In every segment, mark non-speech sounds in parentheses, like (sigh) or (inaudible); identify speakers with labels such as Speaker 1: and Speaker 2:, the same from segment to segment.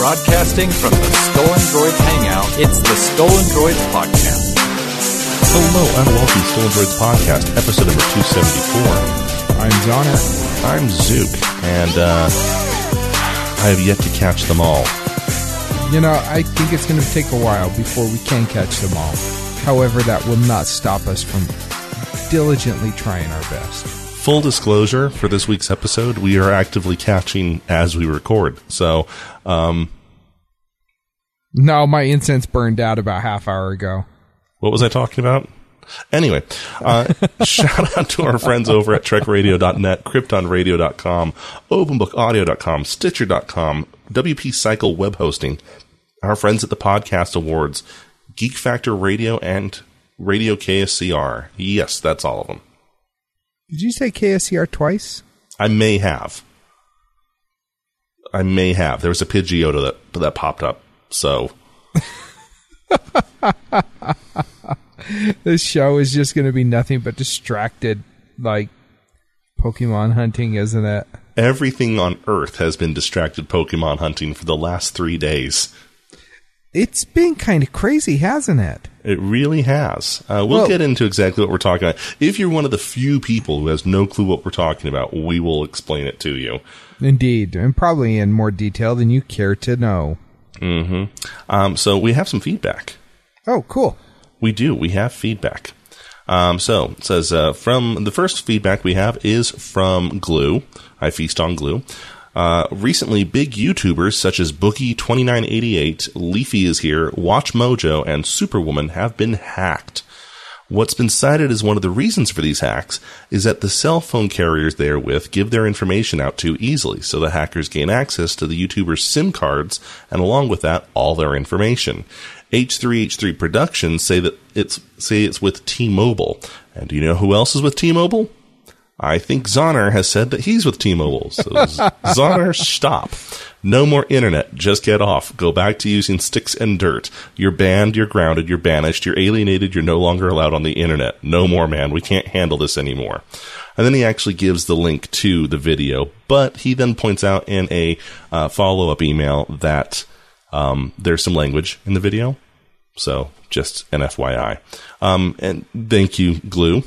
Speaker 1: Broadcasting from the Stolen Droids Hangout, it's the Stolen Droids Podcast.
Speaker 2: Hello and welcome to Stolen Droids Podcast, episode number 274.
Speaker 3: I'm Zoner.
Speaker 2: I'm Zook, and uh, I have yet to catch them all.
Speaker 3: You know, I think it's going to take a while before we can catch them all. However, that will not stop us from diligently trying our best.
Speaker 2: Full disclosure for this week's episode, we are actively catching as we record. So, um,
Speaker 3: No, my incense burned out about half hour ago.
Speaker 2: what was I talking about? Anyway, uh, (laughs) shout out to our friends over at trekradio.net, kryptonradio.com, openbookaudio.com, stitcher.com, WP Cycle Web Hosting, our friends at the Podcast Awards, Geek Factor Radio, and Radio KSCR. Yes, that's all of them.
Speaker 3: Did you say KSCR twice?
Speaker 2: I may have. I may have. There was a Pidgeotto that that popped up. So (laughs)
Speaker 3: This show is just going to be nothing but distracted, like Pokemon hunting, isn't it?
Speaker 2: everything on Earth has been distracted Pokemon hunting for the last three days.
Speaker 3: It's been kind of crazy, hasn't it?
Speaker 2: It really has. Uh, we'll
Speaker 3: Well-
Speaker 2: get into exactly what we're talking about. If you're one of the few people who has no clue what we're talking about, we will explain it to you.
Speaker 3: Indeed, and probably in more detail than you care to know.
Speaker 2: Um, so we have some feedback.
Speaker 3: Oh, cool.
Speaker 2: We do. We have feedback. Um, so it says uh, from the first feedback we have is from Glue. I feast on Glue. Uh, recently, big YouTubers such as Boogie2988, Leafy is here, Watch Mojo, and Superwoman have been hacked. What's been cited as one of the reasons for these hacks is that the cell phone carriers they are with give their information out too easily, so the hackers gain access to the YouTubers' SIM cards and along with that, all their information. H3H3 Productions say that it's say it's with T-Mobile. And do you know who else is with T-Mobile? I think Zoner has said that he's with T-Mobile. So (laughs) Zoner, stop. No more internet. Just get off. Go back to using sticks and dirt. You're banned, you're grounded, you're banished, you're alienated, you're no longer allowed on the internet. No more, man. We can't handle this anymore. And then he actually gives the link to the video, but he then points out in a uh, follow-up email that um, there's some language in the video. So just an FYI. Um, and thank you, Glue.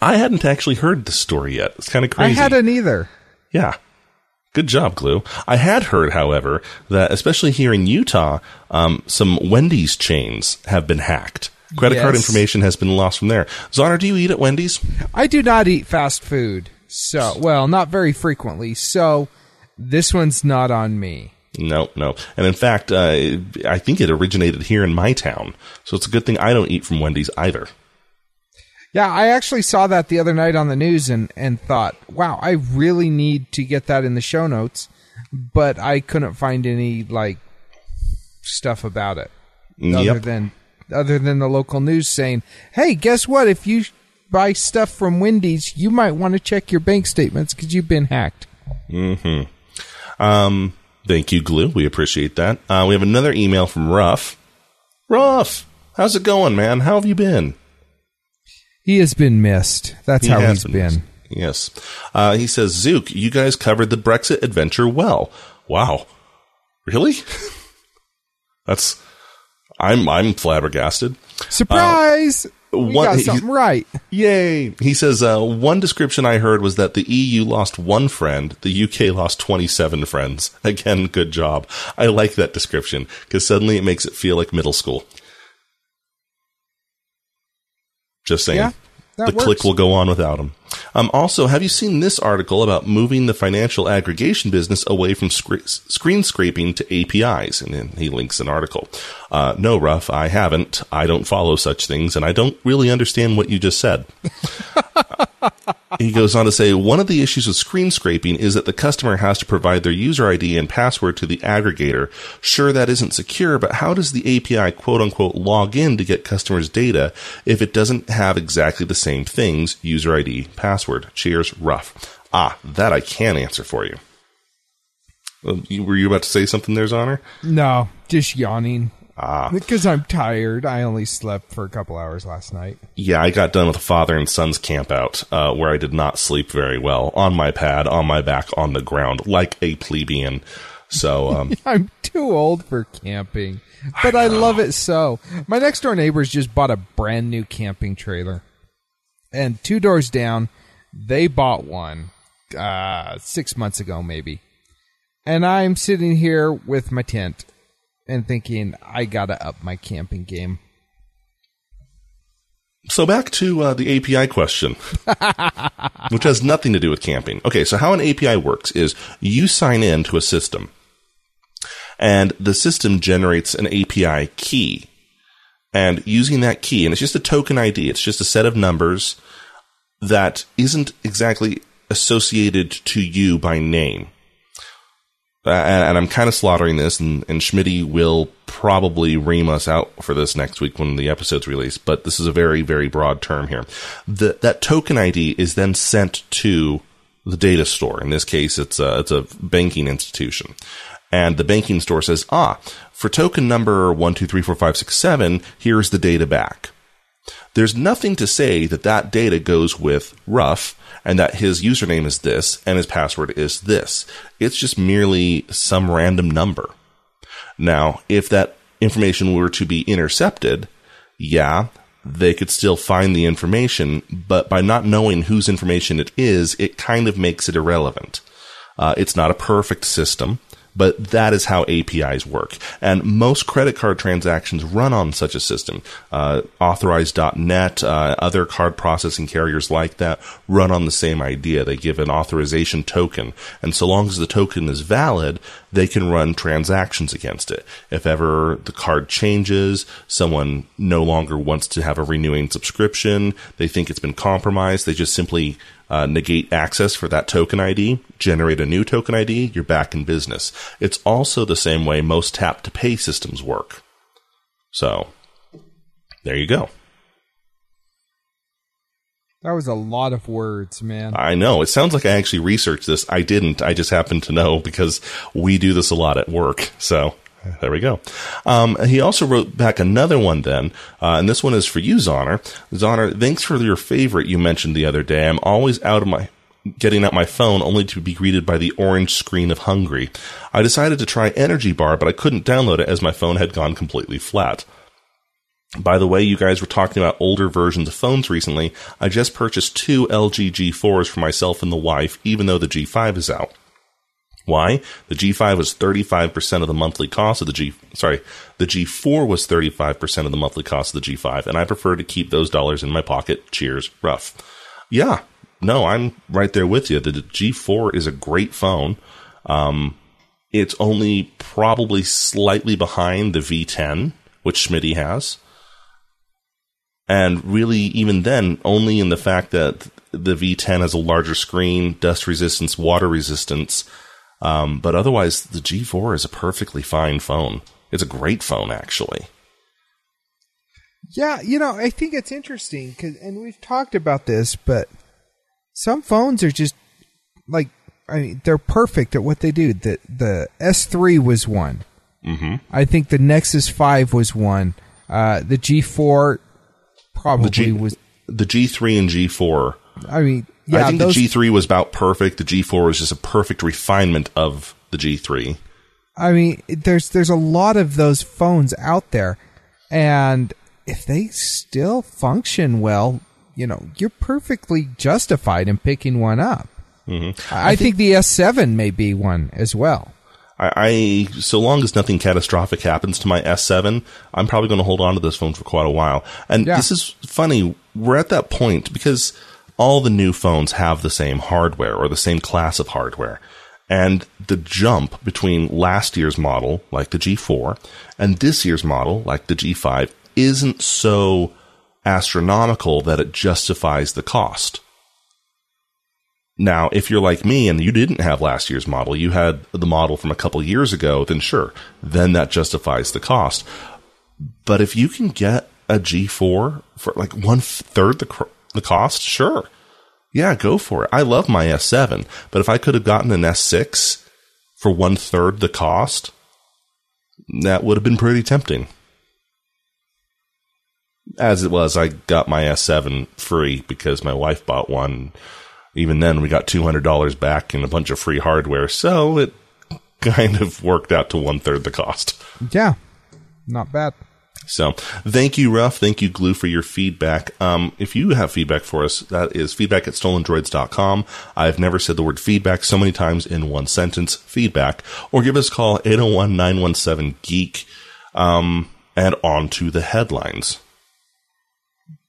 Speaker 2: I hadn't actually heard this story yet. It's kind of crazy.
Speaker 3: I hadn't either.
Speaker 2: Yeah. Good job, Glue. I had heard, however, that especially here in Utah, um, some Wendy's chains have been hacked. Credit card information has been lost from there. Zoner, do you eat at Wendy's?
Speaker 3: I do not eat fast food. So, well, not very frequently. So, this one's not on me.
Speaker 2: No, no. And in fact, uh, I think it originated here in my town. So it's a good thing I don't eat from Wendy's either.
Speaker 3: Yeah, I actually saw that the other night on the news and, and thought, wow, I really need to get that in the show notes, but I couldn't find any like stuff about it other than other than the local news saying, "Hey, guess what? If you buy stuff from Wendy's, you might want to check your bank statements because you've been hacked." Hmm.
Speaker 2: Um, thank you, Glue. We appreciate that. Uh, we have another email from Ruff. Ruff, how's it going, man? How have you been?
Speaker 3: He has been missed. That's
Speaker 2: He
Speaker 3: how he's been.
Speaker 2: Yes. Uh, he says, Zook, you guys covered the Brexit adventure well. Wow. Really? (laughs) That's. I'm I'm flabbergasted.
Speaker 3: Surprise! we
Speaker 2: one-
Speaker 3: got
Speaker 2: he-
Speaker 3: something right.
Speaker 2: Yay! He says uh, one description I heard was that the EU lost one friend, the UK lost 27 friends. (laughs) Again, good job. I like that description because suddenly it makes it feel like middle school. Just saying.
Speaker 3: Yeah,
Speaker 2: the click will go on without him. Um, also, have you seen this article about moving the financial aggregation business away from scre- screen scraping to APIs? And then he links an article. Uh, no, Ruff, I haven't. I don't follow such things, and I don't really understand what you just said. (laughs) he goes on to say one of the issues with screen scraping is that the customer has to provide their user ID and password to the aggregator. Sure, that isn't secure, but how does the API quote unquote log in to get customers' data if it doesn't have exactly the same things user ID, password? Cheers, Ruff. Ah, that I can answer for you. Uh, you- Were you about to say something there, Zoner?
Speaker 3: No, just yawning.
Speaker 2: Ah.
Speaker 3: Because I'm tired. I only slept for a couple hours last night.
Speaker 2: Yeah, I got done with a father and son's camp out uh, where I did not sleep very well on my pad, on my back, on the ground, like a plebeian. So, um, (laughs)
Speaker 3: I'm too old for camping, but I, love it so. My next door neighbors just bought a brand new camping trailer, and two doors down, they bought one uh, six months ago, maybe. And I'm sitting here with my tent and thinking, I gotta up my camping game.
Speaker 2: so back to uh, the API question, (laughs) which has nothing to do with camping. Okay, so how an API works is you sign in to a system, and the system generates an API key. And using that key, and it's just a token ID, it's just a set of numbers that isn't exactly associated to you by name. Uh, and, and I'm kind of slaughtering this, and, and Schmitty will probably ream us out for this next week when the episode's released. But this is a very, very broad term here. The, that token ID is then sent to the data store. In this case, it's a, it's a banking institution. And the banking store says, ah, for token number one, two, three, four, five, six, seven, here's the data back. There's nothing to say that that data goes with Ruff and that his username is this and his password is this. It's just merely some random number. Now, if that information were to be intercepted, yeah, they could still find the information, but by not knowing whose information it is, it kind of makes it irrelevant. Uh, it's not a perfect system but that is how APIs work. And most credit card transactions run on such a system. Uh, Authorize.net, uh, other card processing carriers like that run on the same idea. They give an authorization token, and so long as the token is valid, they can run transactions against it. If ever the card changes, someone no longer wants to have a renewing subscription, they think it's been compromised, they just simply uh, negate access for that token ID, generate a new token ID, you're back in business. It's also the same way most tap to pay systems work. So, there you go.
Speaker 3: That was a lot of words, man.
Speaker 2: I know. It sounds like I actually researched this. I didn't. I just happen to know because we do this a lot at work. So there we go. Um, he also wrote back another one then, uh, and this one is for you, Zoner. Zoner, thanks for your favorite you mentioned the other day. I'm always out of my getting out my phone only to be greeted by the orange screen of hungry. I decided to try Energy Bar, but I couldn't download it as my phone had gone completely flat. By the way, you guys were talking about older versions of phones recently. I just purchased two LG G4s for myself and the wife, even though the G5 is out. Why? The G5 was 35% of the monthly cost of the G, sorry, the G4 was 35% of the monthly cost of the G5, and I prefer to keep those dollars in my pocket. Cheers, Ruff. Yeah, no, I'm right there with you. The G4 is a great phone. Um, it's only probably slightly behind the V10, which Schmitty has. And really, even then, only in the fact that the V10 has a larger screen, dust resistance, water resistance. Um, but otherwise, the G4 is a perfectly fine phone. It's a great phone, actually.
Speaker 3: Yeah, you know, I think it's interesting cause, and we've talked about this, but some phones are just like I mean, they're perfect at what they do. The the S3 was one.
Speaker 2: Mm-hmm.
Speaker 3: I think the Nexus 5 was one. Uh, the G4 probably
Speaker 2: The G,
Speaker 3: was.
Speaker 2: the G3 and G4.
Speaker 3: I mean, yeah,
Speaker 2: I think
Speaker 3: those,
Speaker 2: the G3 was about perfect. The G4 was just a perfect refinement of the G3.
Speaker 3: I mean, there's there's a lot of those phones out there, and if they still function well, you know, you're perfectly justified in picking one up.
Speaker 2: Mm-hmm.
Speaker 3: I, think, the S7 may be one as well.
Speaker 2: I, I so long as nothing catastrophic happens to my S7, I'm probably going to hold on to this phone for quite a while. And
Speaker 3: Yeah.
Speaker 2: this is funny. We're at that point because all the new phones have the same hardware or the same class of hardware. And the jump between last year's model, like the G4, and this year's model, like the G5, isn't so astronomical that it justifies the cost. Now, if you're like me and you didn't have last year's model, you had the model from a couple years ago, then sure, then that justifies the cost. But if you can get a G4 for like one third the the cost, sure, yeah, go for it. I love my S7, but if I could have gotten an S6 for one third the cost, that would have been pretty tempting. As it was, I got my S7 free because my wife bought one. Even then, we got $200 back and a bunch of free hardware. So it (laughs) kind of worked out to one third the cost.
Speaker 3: Yeah, not bad.
Speaker 2: So thank you, Ruff. Thank you, Glue, for your feedback. Um, if you have feedback for us, that is feedback at stolendroids.com. I've never said the word feedback so many times in one sentence, feedback, or give us a call 801-917-GEEK, um, and on to the headlines.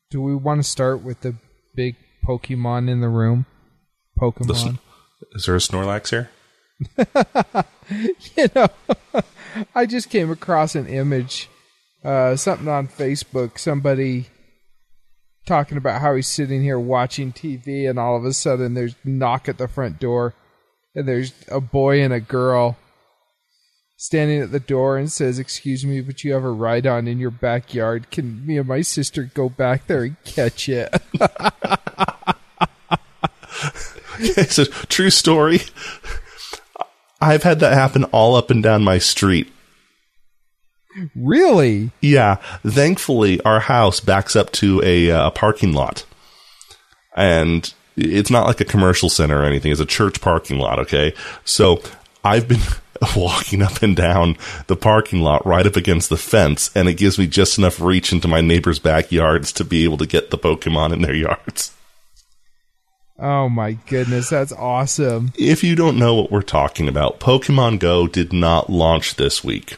Speaker 3: Do we want to start with the big Pokemon in the room? Pokemon.
Speaker 2: The sn- is there a Snorlax here? (laughs)
Speaker 3: you know, (laughs) I just came across an image, uh, something on Facebook, somebody talking about how he's sitting here watching TV, and all of a sudden there's knock at the front door, and there's a boy and a girl standing at the door and says, "Excuse me, but you have a Rhydon in your backyard. Can me and my sister go back there and catch it?"
Speaker 2: it's a true story. I've had that happen all up and down my street.
Speaker 3: Really?
Speaker 2: Yeah, thankfully our house backs up to a, uh, parking lot, and it's not like a commercial center or anything. It's a church parking lot. Okay, so I've been (laughs) walking up and down the parking lot right up against the fence, and it gives me just enough reach into my neighbors' backyards to be able to get the Pokemon in their yards.
Speaker 3: Oh my goodness, that's awesome.
Speaker 2: if you don't know what we're talking about, Pokemon Go did not launch this week.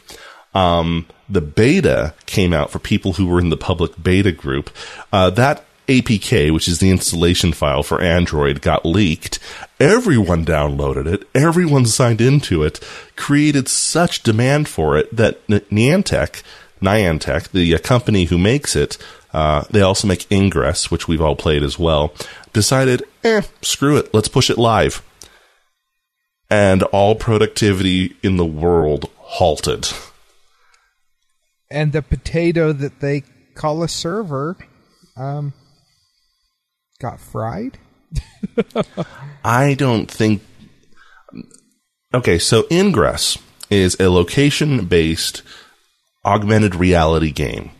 Speaker 2: Um, the beta came out for people who were in the public beta group. Uh, that APK, which is the installation file for Android, got leaked. Everyone downloaded it. Everyone signed into it. Created such demand for it that Niantic, Niantic, the uh, company who makes it, uh, they also make Ingress, which we've all played as well, decided, eh, screw it, let's push it live. And all productivity in the world halted.
Speaker 3: And the potato that they call a server, um, got fried. (laughs)
Speaker 2: I don't think. Okay, so Ingress is a location based augmented reality game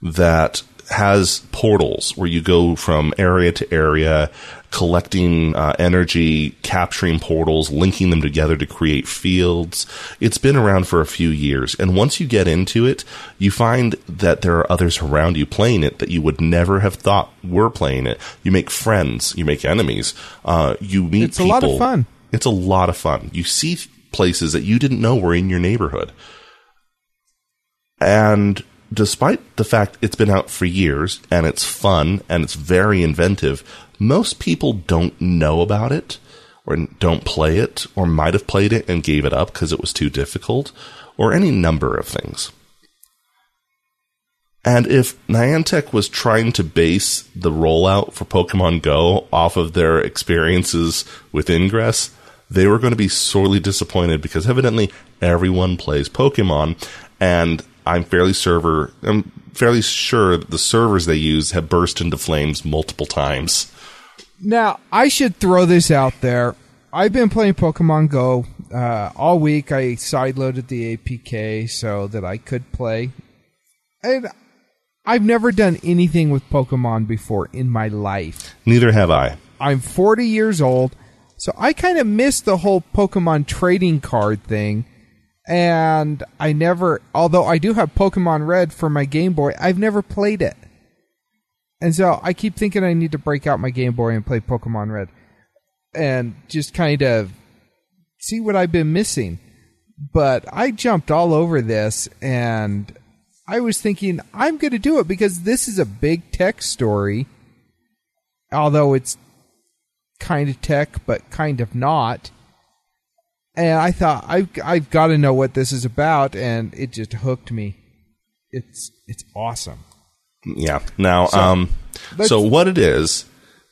Speaker 2: that has portals where you go from area to area, collecting uh, energy, capturing portals, linking them together to create fields. It's been around for a few years, and once you get into it, you find that there are others around you playing it that you would never have thought were playing it. You make friends, you make enemies, uh, you meet people.
Speaker 3: It's a lot of fun.
Speaker 2: It's a lot of fun. You see places that you didn't know were in your neighborhood. And despite the fact it's been out for years and it's fun and it's very inventive, most people don't know about it or don't play it or might have played it and gave it up because it was too difficult or any number of things. And if Niantic was trying to base the rollout for Pokemon Go off of their experiences with Ingress, they were going to be sorely disappointed because evidently everyone plays Pokemon, and I'm fairly server I'm fairly sure that the servers they use have burst into flames multiple times.
Speaker 3: Now, I should throw this out there. I've been playing Pokemon Go uh, all week. I sideloaded the APK so that I could play. And I've never done anything with Pokemon before in my life.
Speaker 2: Neither have I.
Speaker 3: I'm 40 years old, so I kind of missed the whole Pokemon trading card thing. And I never, although I do have Pokemon Red for my Game Boy, I've never played it. And so I keep thinking I need to break out my Game Boy and play Pokemon Red and just kind of see what I've been missing. But I jumped all over this and I was thinking I'm going to do it because this is a big tech story. Although it's kind of tech but kind of not. And I thought I've I've got to know what this is about and it just hooked me. It's it's awesome.
Speaker 2: Yeah. Now,
Speaker 3: So,
Speaker 2: um, so what it is,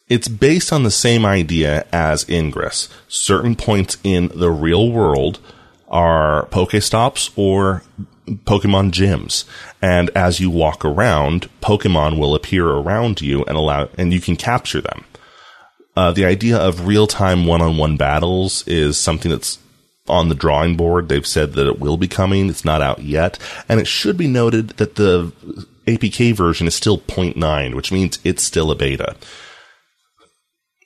Speaker 2: it's based on the same idea as Ingress. Certain points in the real world are Pokestops or Pokemon gyms. And as you walk around, Pokemon will appear around you and allow, and you can capture them. Uh, the idea of real time one on one battles is something that's on the drawing board. They've said that it will be coming. It's not out yet. And it should be noted that the APK version is still 0.9, which means it's still a beta.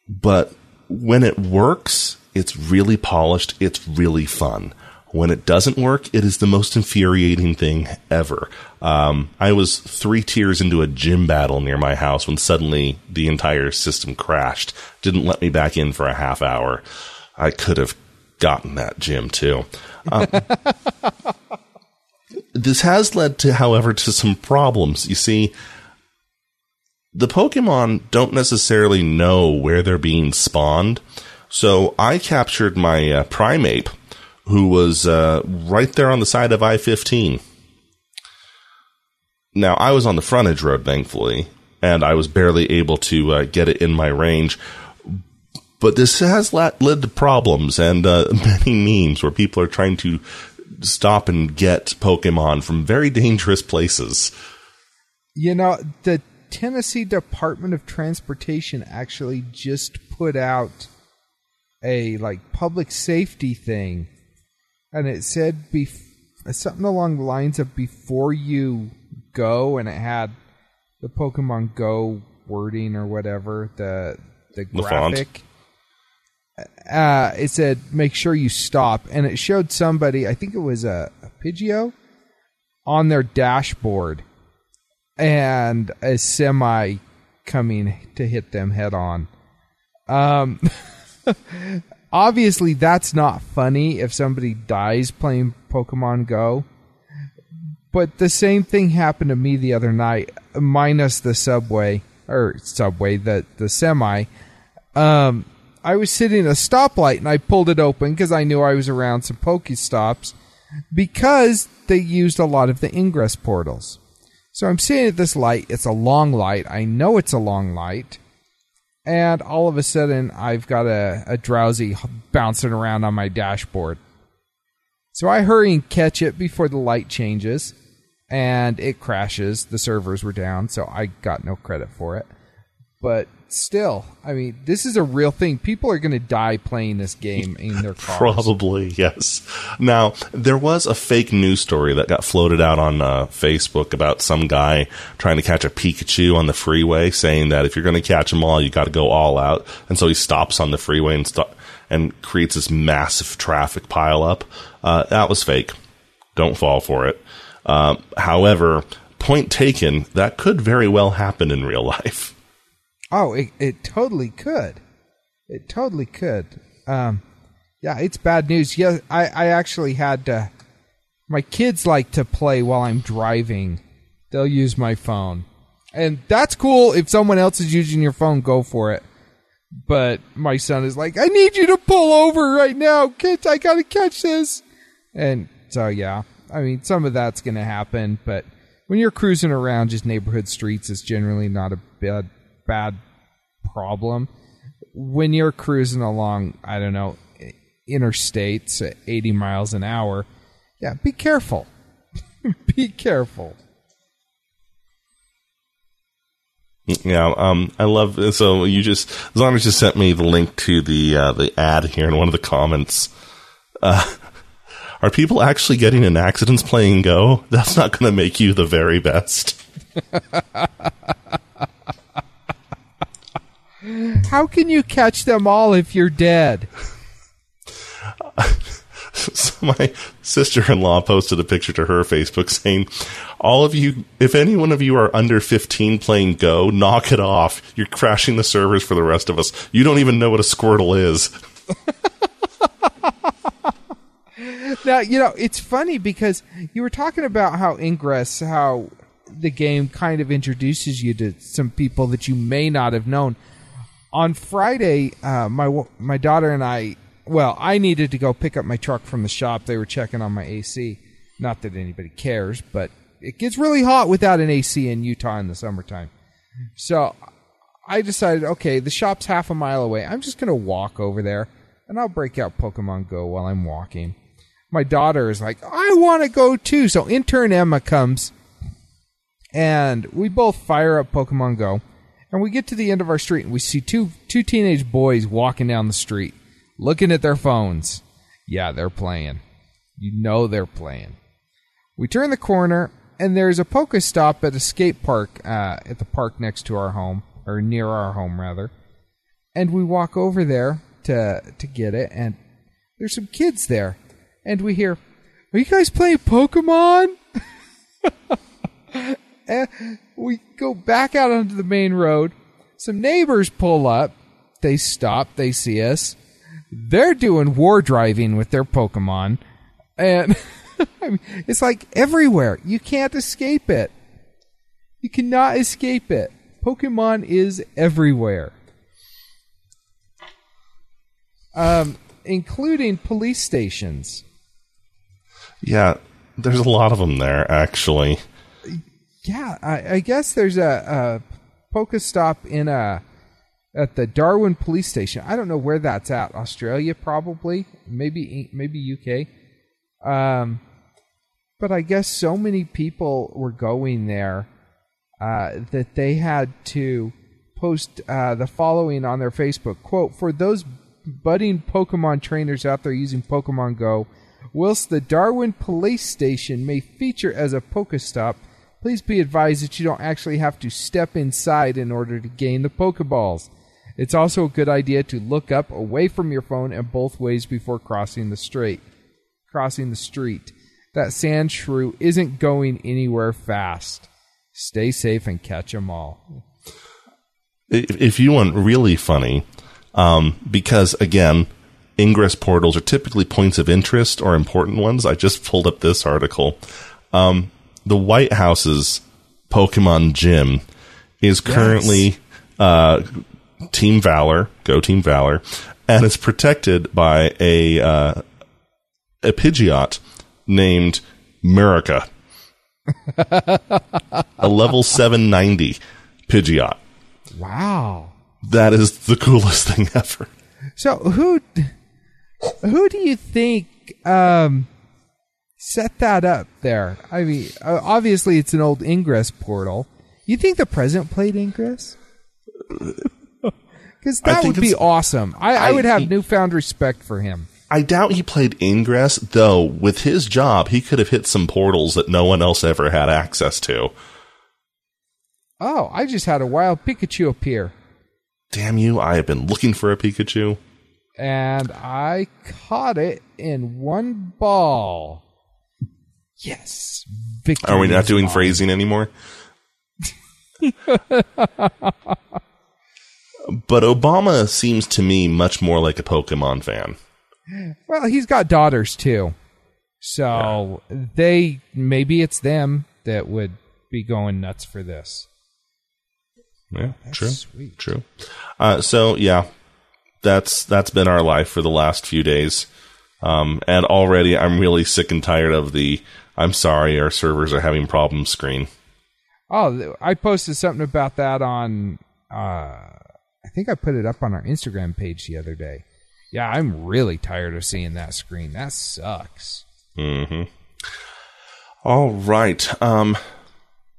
Speaker 2: But when it works, it's really polished. It's really fun. When it doesn't work, it is the most infuriating thing ever. Um, I was three tiers into a gym battle near my house when suddenly the entire system crashed. Didn't let me back in for a half hour. I could have gotten that gym too. Um, (laughs) this has led to, however, to some problems. You see, the Pokemon don't necessarily know where they're being spawned. So I captured my uh, Primeape, who was uh, right there on the side of I 15. Now, I was on the frontage road, thankfully, and I was barely able to uh, get it in my range. But this has led to problems and uh, (laughs) many memes where people are trying to stop and get Pokemon from very dangerous places.
Speaker 3: You know, the Tennessee Department of Transportation actually just put out a like public safety thing, and it said bef- something along the lines of "before you go," and it had the Pokemon Go wording or whatever the the
Speaker 2: The font.
Speaker 3: Uh, it said make sure you stop, and it showed somebody. I think it was a, a Pidgeot on their dashboard, and a semi coming to hit them head on. Um, (laughs) obviously, that's not funny if somebody dies playing Pokemon Go. But the same thing happened to me the other night, minus the subway or subway, the the semi. Um, I was sitting at a stoplight and I pulled it open because I knew I was around some Pokestops because they used a lot of the ingress portals. So I'm sitting at this light. It's a long light. I know it's a long light. And all of a sudden, I've got a, a Drowzee bouncing around on my dashboard. So I hurry and catch it before the light changes. And it crashes. The servers were down, so I got no credit for it. But still, I mean, this is a real thing. People are going to die playing this game in their (laughs) cars.
Speaker 2: Probably, yes. Now, there was a fake news story that got floated out on uh, Facebook about some guy trying to catch a Pikachu on the freeway, saying that if you're going to catch them all, you got to go all out. And so he stops on the freeway and sto- and creates this massive traffic pileup. Uh, that was fake. Don't fall for it. Uh, however, point taken, that could very well happen in real life.
Speaker 3: Oh, it, it totally could. It totally could. Um, yeah, it's bad news. Yeah, I, I actually had to. My kids like to play while I'm driving. They'll use my phone. And that's cool. If someone else is using your phone, go for it. But my son is like, I need you to pull over right now. Kids, I gotta catch this. And so, yeah, I mean, some of that's gonna happen, but when you're cruising around just neighborhood streets, it's generally not a bad, bad problem. When you're cruising along, I don't know, interstates at 80 miles an hour, yeah, be careful. (laughs) be careful.
Speaker 2: Yeah, um, I love. So you just Zoner just sent me the link to the uh, the ad here in one of the comments. Uh, (laughs) are people actually getting in accidents playing Go? That's not going to make you the very best. (laughs)
Speaker 3: How can you catch them all if you're dead? (laughs)
Speaker 2: so my sister-in-law posted a picture to her Facebook saying, "All of you, if any one of you are under 15 playing Go, knock it off. You're crashing the servers for the rest of us. You don't even know what a Squirtle is." (laughs)
Speaker 3: Now, you know, it's funny because you were talking about how Ingress, how the game kind of introduces you to some people that you may not have known. On Friday, uh, my my daughter and I, well, I needed to go pick up my truck from the shop. They were checking on my AC. Not that anybody cares, but it gets really hot without an AC in Utah in the summertime. So I decided, okay, the shop's half a mile away. I'm just going to walk over there and I'll break out Pokemon Go while I'm walking. My daughter is like, I want to go too. So intern Emma comes and we both fire up Pokemon Go. And we get to the end of our street and we see two two teenage boys walking down the street, looking at their phones. Yeah, they're playing. You know they're playing. We turn the corner and there's a Pokestop at a skate park uh, at the park next to our home, or near our home rather. And we walk over there to to get it, and there's some kids there, and we hear, "Are you guys playing Pokemon?" (laughs) we go back out onto the main road. Some neighbors pull up. They stop. They see us. They're doing war driving with their Pokemon, and (laughs) it's like everywhere. You can't escape it. You cannot escape it. Pokemon is everywhere. Um, including police stations.
Speaker 2: Yeah, there's a lot of them there, actually.
Speaker 3: Yeah, I, I guess there's a, a Pokestop in a at the Darwin police station. I don't know where that's at. Australia, probably. Maybe maybe UK. Um, but I guess so many people were going there uh, that they had to post uh, the following on their Facebook quote for those budding Pokemon trainers out there using Pokemon Go. Whilst the Darwin police station may feature as a Pokestop, please be advised that you don't actually have to step inside in order to gain the Pokeballs. It's also a good idea to look up away from your phone and both ways before crossing the street. Crossing the street. That Sandshrew isn't going anywhere fast. Stay safe and catch 'em all.
Speaker 2: If, if you want really funny, um, because again, ingress portals are typically points of interest or important ones. I just pulled up this article. Um, the White House's Pokemon Gym is currently
Speaker 3: Yes.
Speaker 2: uh, Team Valor, go Team Valor, and it's protected by a uh, a Pidgeot named Murica, a level seven ninety Pidgeot.
Speaker 3: Wow.
Speaker 2: That is the coolest thing ever.
Speaker 3: So who who do you think um, set that up there? I mean, uh, obviously it's an old Ingress portal. You think the president played Ingress? (laughs) Because that would be awesome. I, I,
Speaker 2: I-
Speaker 3: would have
Speaker 2: he-
Speaker 3: newfound respect for him.
Speaker 2: I doubt he played Ingress, though. With his job, he could have hit some portals that no one else ever had access to.
Speaker 3: Oh, I just had a wild Pikachu appear,
Speaker 2: Damn you! I have been looking for a Pikachu.
Speaker 3: and I caught it in one ball. Yes, victory.
Speaker 2: Are we not doing
Speaker 3: mine.
Speaker 2: phrasing anymore? (laughs) but Obama seems to me much more like a Pokemon fan.
Speaker 3: Well, he's got daughters too. So they maybe it's them that would be going nuts for this.
Speaker 2: Yeah, true,
Speaker 3: sweet.
Speaker 2: true. Uh, so yeah, that's that's been our life for the last few days, um, and already I'm really sick and tired of the "I'm sorry, our servers are having problems" screen.
Speaker 3: Oh, I posted something about that on uh I think I put it up on our Instagram page the other day. Yeah, I'm really tired of seeing that screen. That sucks. Hmm.
Speaker 2: All right. Um,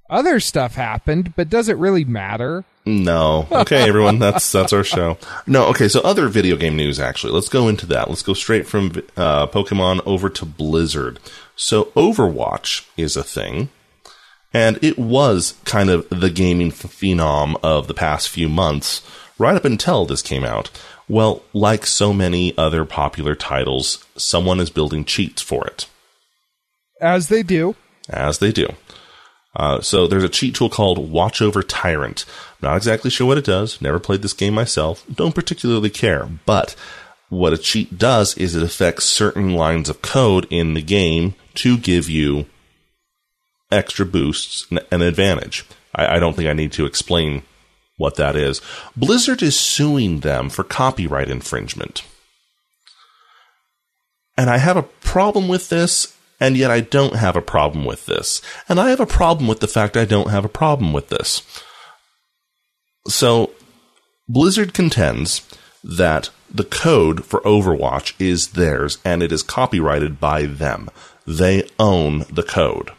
Speaker 3: Other stuff happened, but does it really matter?
Speaker 2: no. Okay, everyone. That's that's our show. No. Okay. So other video game news. Actually, let's go into that. Let's go straight from uh, Pokemon over to Blizzard. So Overwatch is a thing, and it was kind of the gaming phenom of the past few months, right up until this came out. Well, like so many other popular titles, someone is building cheats for it.
Speaker 3: As they do.
Speaker 2: as they do. Uh, so there's a cheat tool called Watch Over Tyrant. Not exactly sure what it does. Never played this game myself. Don't particularly care. But what a cheat does is it affects certain lines of code in the game to give you extra boosts and an advantage. I, I don't think I need to explain what that is. Blizzard is suing them for copyright infringement. And I have a problem with this, and yet I don't have a problem with this. And I have a problem with the fact I don't have a problem with this. So, Blizzard contends that the code for Overwatch is theirs and it is copyrighted by them. They own the code.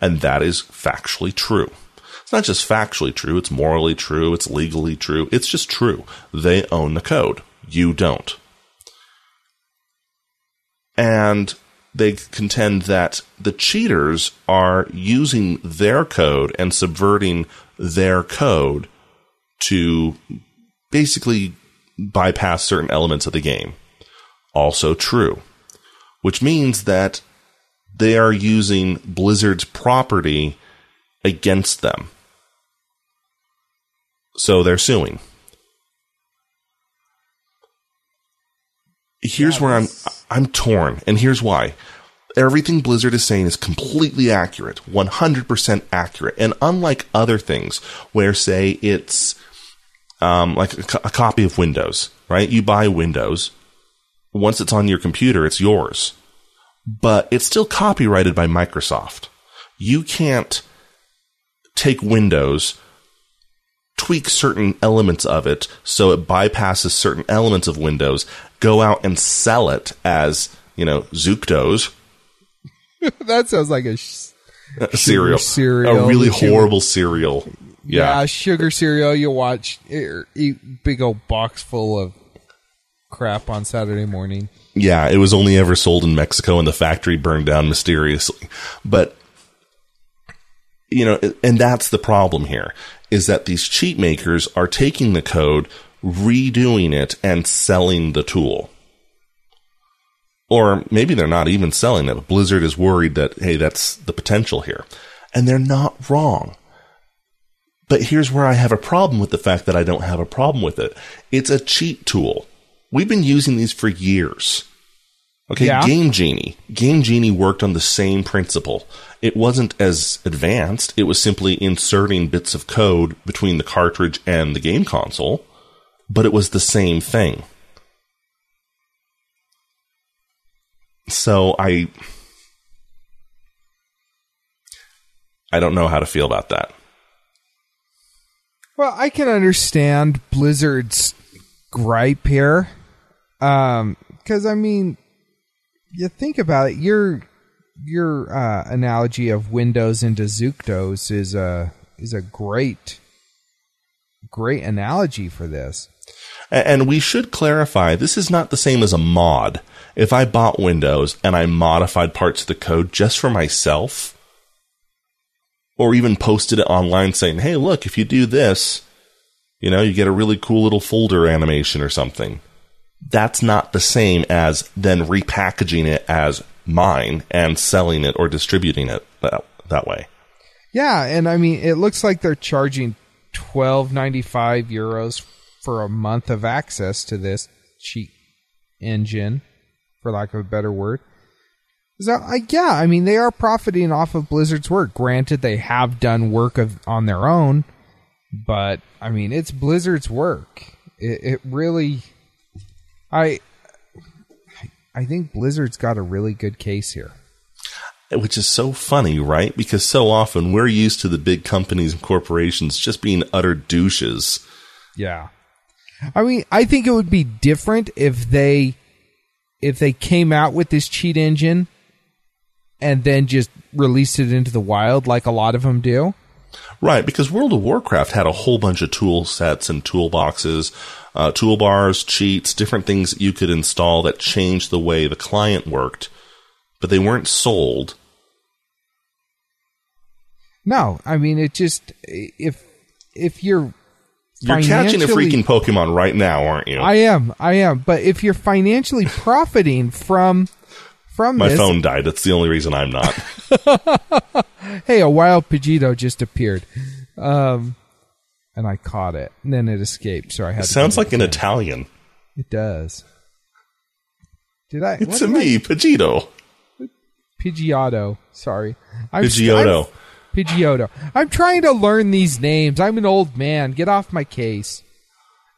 Speaker 2: And that is factually true. It's not just factually true, it's morally true, it's legally true, it's just true. They own the code. You don't. And they contend that the cheaters are using their code and subverting their code to basically bypass certain elements of the game. Also true. Which means that they are using Blizzard's property against them. So they're suing. Here's where I'm I'm torn, and here's why. Everything Blizzard is saying is completely accurate, 100% accurate. And unlike other things where say it's um, like a, co- a copy of Windows, right? You buy Windows. Once it's on your computer, it's yours. But it's still copyrighted by Microsoft. You can't take Windows, tweak certain elements of it so it bypasses certain elements of Windows, go out and sell it as, you know, Zookdos, (laughs)
Speaker 3: that sounds like a sh-
Speaker 2: a (laughs) cereal,
Speaker 3: cereal,
Speaker 2: a really horrible cereal.
Speaker 3: Yeah.
Speaker 2: Yeah.
Speaker 3: sugar cereal. You watch er, eat big old box full of crap on Saturday morning.
Speaker 2: Yeah, it was only ever sold in Mexico and the factory burned down mysteriously. But you know, and that's the problem here is that these cheat makers are taking the code, redoing it and selling the tool. Or maybe they're not even selling it. but Blizzard is worried that hey, that's the potential here. And they're not wrong. But here's where I have a problem with the fact that I don't have a problem with it. It's a cheat tool. We've been using these for years. Okay,
Speaker 3: Yeah.
Speaker 2: Game Genie. Game Genie worked on the same principle. It wasn't as advanced. It was simply inserting bits of code between the cartridge and the game console, but it was the same thing. So I I don't know how to feel about that.
Speaker 3: Well, I can understand Blizzard's gripe here, because I mean, you think about it. Your your uh, analogy of Windows into Zookdos is a is a great great analogy for this.
Speaker 2: And we should clarify this is not the same as a mod. If I bought Windows and I modified parts of the code just for myself, or even posted it online saying, hey, look, if you do this, you know, you get a really cool little folder animation or something. That's not the same as then repackaging it as mine and selling it or distributing it that, that way.
Speaker 3: Yeah, and I mean, it looks like they're charging twelve ninety five euros for a month of access to this cheat engine, for lack of a better word. So, I, yeah, I mean, they are profiting off of Blizzard's work. Granted, they have done work of, on their own, but I mean, it's Blizzard's work. It, it really, I, I think Blizzard's got a really good case here.
Speaker 2: Which is so funny, right? Because so often we're used to the big companies and corporations just being utter douches.
Speaker 3: Yeah. I mean, I think it would be different if they if they came out with this cheat engine and then just released it into the wild like a lot of them do.
Speaker 2: Right, because World of Warcraft had a whole bunch of tool sets and toolboxes, uh, toolbars, cheats, different things that you could install that changed the way the client worked, but they weren't sold.
Speaker 3: No, I mean it just if if you're
Speaker 2: You're catching a freaking Pokemon right now, aren't you?
Speaker 3: I am, I am, but if you're financially profiting from from
Speaker 2: My
Speaker 3: this,
Speaker 2: phone died. That's the only reason I'm not. (laughs) (laughs)
Speaker 3: hey, a wild Pidgeotto just appeared, um, and I caught it, and then it escaped. So I had.
Speaker 2: It sounds like an
Speaker 3: again.
Speaker 2: Italian.
Speaker 3: It does. Did I?
Speaker 2: It's a
Speaker 3: did I-
Speaker 2: me, Pidgeotto.
Speaker 3: Pidgeotto. Sorry. I'm
Speaker 2: Pidgeotto.
Speaker 3: I'm- Pidgeotto. I'm trying to learn these names. I'm an old man. Get off my case.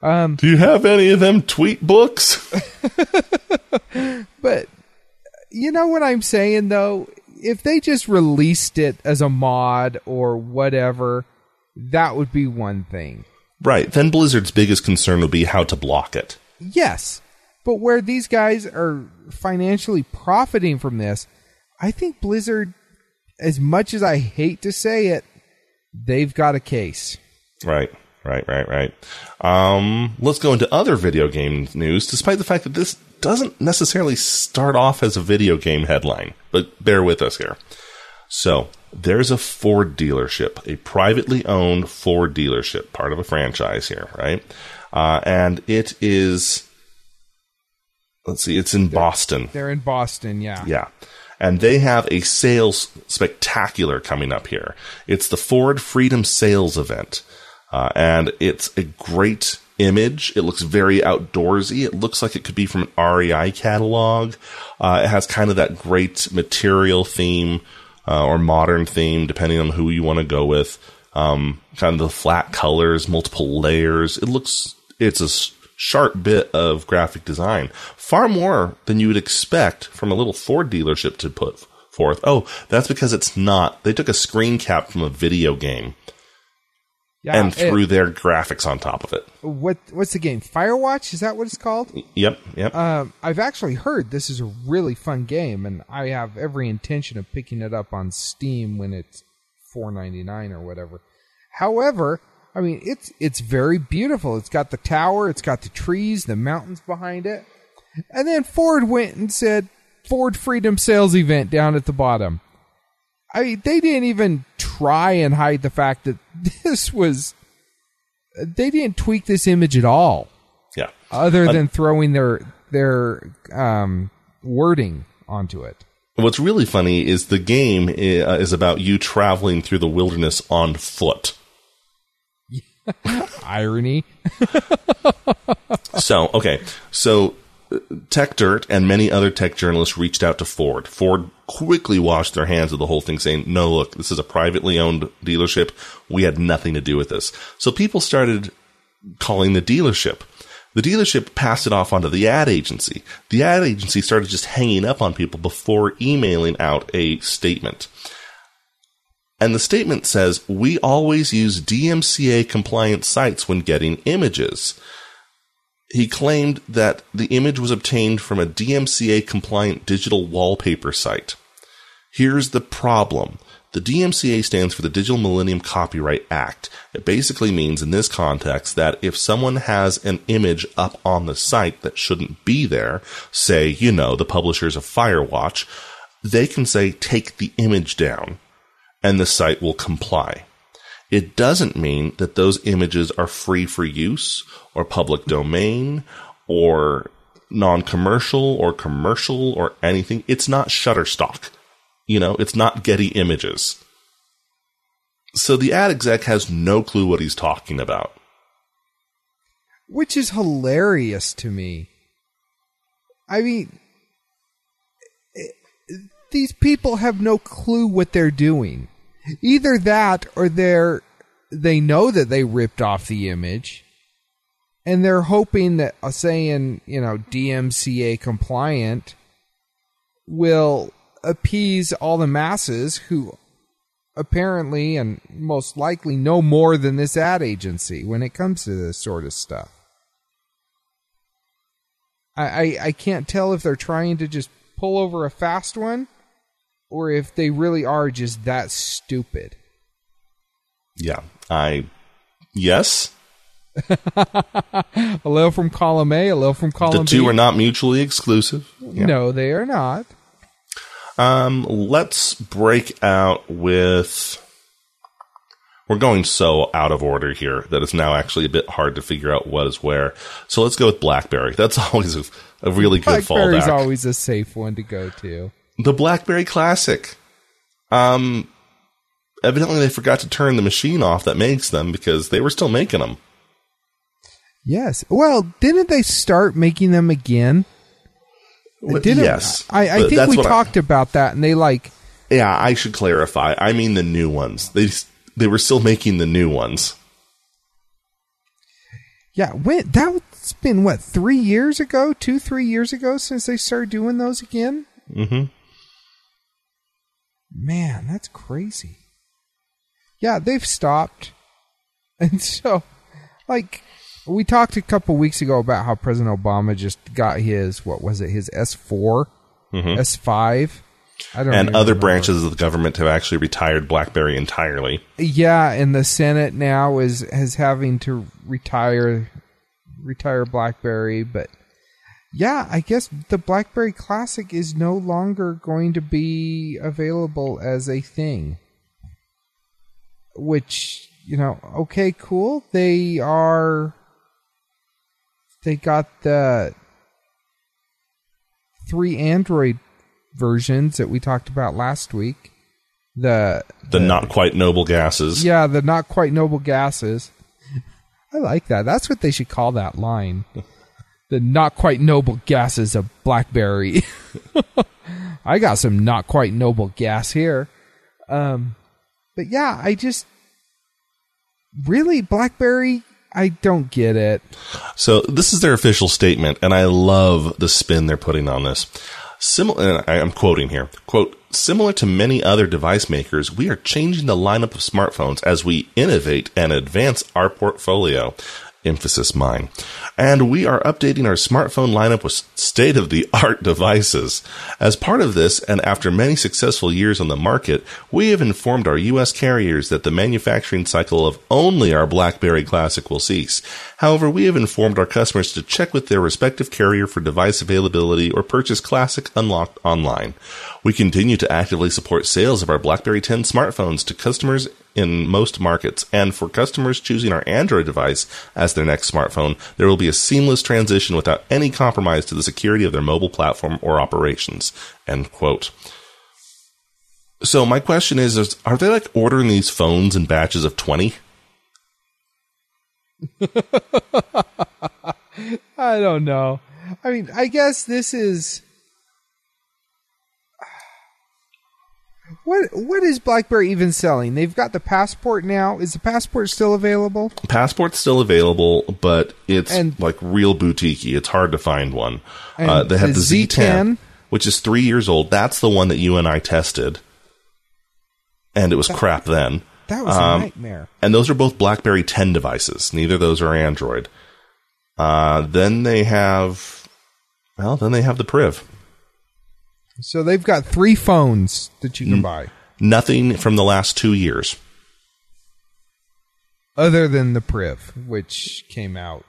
Speaker 2: Um, Do you have any of them tweet books? (laughs)
Speaker 3: But you know what I'm saying though? If they just released it as a mod or whatever, that would be one thing.
Speaker 2: right. Then Blizzard's biggest concern would be how to block it.
Speaker 3: Yes. But where these guys are financially profiting from this, I think Blizzard, as much as I hate to say it, they've got a case.
Speaker 2: Right. Right, right, right. Um, let's go into other video game news, despite the fact that this doesn't necessarily start off as a video game headline, but bear with us here. So, there's a Ford dealership, a privately owned Ford dealership, part of a franchise here, right? Uh, and it is, let's see, it's in Boston.
Speaker 3: They're in Boston, yeah.
Speaker 2: Yeah. And they have a sales spectacular coming up here. It's the Ford Freedom Sales Event. Uh, and it's a great image. It looks very outdoorsy. It looks like it could be from an REI catalog. Uh, it has kind of that great material theme uh, or modern theme, depending on who you want to go with. Um, kind of the flat colors, multiple layers. It looks, it's a sharp bit of graphic design. Far more than you would expect from a little Ford dealership to put forth. Oh, that's because it's not. They took a screen cap from a video game
Speaker 3: Yeah,
Speaker 2: and threw
Speaker 3: it-
Speaker 2: their graphics on top of it.
Speaker 3: what what's the game? Firewatch? Is that what it's called?
Speaker 2: Yep, yep.
Speaker 3: Um, I've actually heard this is a really fun game, and I have every intention of picking it up on Steam when it's four ninety nine or whatever. However, I mean it's it's very beautiful. It's got the tower, it's got the trees, the mountains behind it, and then Ford went and said Ford Freedom Sales Event down at the bottom. I mean, they didn't even try and hide the fact that (laughs) this was. They didn't tweak this image at all
Speaker 2: yeah.
Speaker 3: other than throwing their their um, wording onto it.
Speaker 2: What's really funny is the game i- uh, is about you traveling through the wilderness on foot. (laughs)
Speaker 3: Irony. (laughs)
Speaker 2: So, okay. So, uh, Techdirt and many other tech journalists reached out to Ford. Ford quickly washed their hands of the whole thing, saying, no, look, this is a privately owned dealership. We had nothing to do with this. So people started calling the dealership. The dealership passed it off onto the ad agency. The ad agency started just hanging up on people before emailing out a statement. And the statement says, we always use DMCA compliant sites when getting images he claimed that the image was obtained from a DMCA compliant digital wallpaper site. Here's the problem. The DMCA stands for the Digital Millennium Copyright Act. It basically means in this context that if someone has an image up on the site that shouldn't be there, say, you know, the publishers of Firewatch, they can say, take the image down, and the site will comply. It doesn't mean that those images are free for use or public domain or non-commercial or commercial or anything. It's not Shutterstock. You know, it's not Getty Images. So the ad exec has no clue what he's talking about.
Speaker 3: which is hilarious to me. I mean, eh, these people have no clue what they're doing. Either that, or they're they know that they ripped off the image, and they're hoping that uh, saying you know DMCA compliant will appease all the masses who apparently and most likely know more than this ad agency when it comes to this sort of stuff. I, I, I can't tell if they're trying to just pull over a fast one or if they really are just that stupid.
Speaker 2: Yeah. I, yes, (laughs)
Speaker 3: A little from column A, a little from column.
Speaker 2: the
Speaker 3: column
Speaker 2: two
Speaker 3: B.
Speaker 2: are not mutually exclusive. Yeah.
Speaker 3: No, they are not.
Speaker 2: Um, let's break out with. We're going so out of order here that it's now actually a bit hard to figure out what is where. So let's go with BlackBerry. That's (laughs) always a, a really good
Speaker 3: Blackberry's
Speaker 2: fallback.
Speaker 3: always a safe one to go to.
Speaker 2: The BlackBerry Classic. Um, evidently they forgot to turn the machine off that makes them because they were still making them.
Speaker 3: Yes. Well, didn't they start making them again? Didn't,
Speaker 2: yes,
Speaker 3: I, I think we
Speaker 2: what I-
Speaker 3: talked about that, and they like
Speaker 2: Yeah, I should clarify. I mean the new ones. They they were still making the new ones.
Speaker 3: Yeah, when that's been what three years ago, two three years ago since they started doing those again.
Speaker 2: Mm-hmm.
Speaker 3: Man, that's crazy. Yeah, they've stopped, (laughs) and so like we talked a couple weeks ago about how President Obama just got his what was it his S 4 mm-hmm. S five, I don't
Speaker 2: and other
Speaker 3: remember.
Speaker 2: branches of the government have actually retired BlackBerry entirely.
Speaker 3: Yeah, and the Senate now is is having to retire retire BlackBerry, but yeah, I guess the BlackBerry Classic is no longer going to be available as a thing. Which, you know, okay, cool. They are they got the three Android versions that we talked about last week. The
Speaker 2: The not quite noble gases.
Speaker 3: yeah, the not quite noble gases. (laughs) I like that. That's what they should call that line. (laughs) The not quite noble gases of BlackBerry. (laughs) I got some not quite noble gas here. Um, but yeah, I just really BlackBerry. I don't get it.
Speaker 2: So this is their official statement, and I love the spin they're putting on this. Similar, I'm quoting here. Quote, similar to many other device makers, we are changing the lineup of smartphones as we innovate and advance our portfolio. Emphasis mine. And we are updating our smartphone lineup with state of the art devices. As part of this, and after many successful years on the market, we have informed our U.S. carriers that the manufacturing cycle of only our BlackBerry Classic will cease. However, we have informed our customers to check with their respective carrier for device availability or purchase Classic Unlocked online. We continue to actively support sales of our BlackBerry 10 smartphones to customers in most markets, and for customers choosing our Android device as their next smartphone, there will be a seamless transition without any compromise to the security of their mobile platform or operations. End quote. So my question is, is are they like ordering these phones in batches of 20? (laughs)
Speaker 3: I don't know. I mean, I guess this is what what is BlackBerry even selling? They've got the passport now. Is the passport still available?
Speaker 2: Passport's still available, but it's
Speaker 3: And-
Speaker 2: like real boutiquey. It's hard to find one. Uh, they have
Speaker 3: the
Speaker 2: the, Z10,
Speaker 3: Z10?
Speaker 2: which is three years old. That's the one that you and I tested, and it was crap then.
Speaker 3: That was
Speaker 2: Um,
Speaker 3: a nightmare.
Speaker 2: And those are both BlackBerry 10 devices. Neither of those are Android. Uh, then they have, well, then they have the Priv.
Speaker 3: So they've got three phones that you can mm. buy,
Speaker 2: Nothing from the last two years.
Speaker 3: other than the Priv, which came out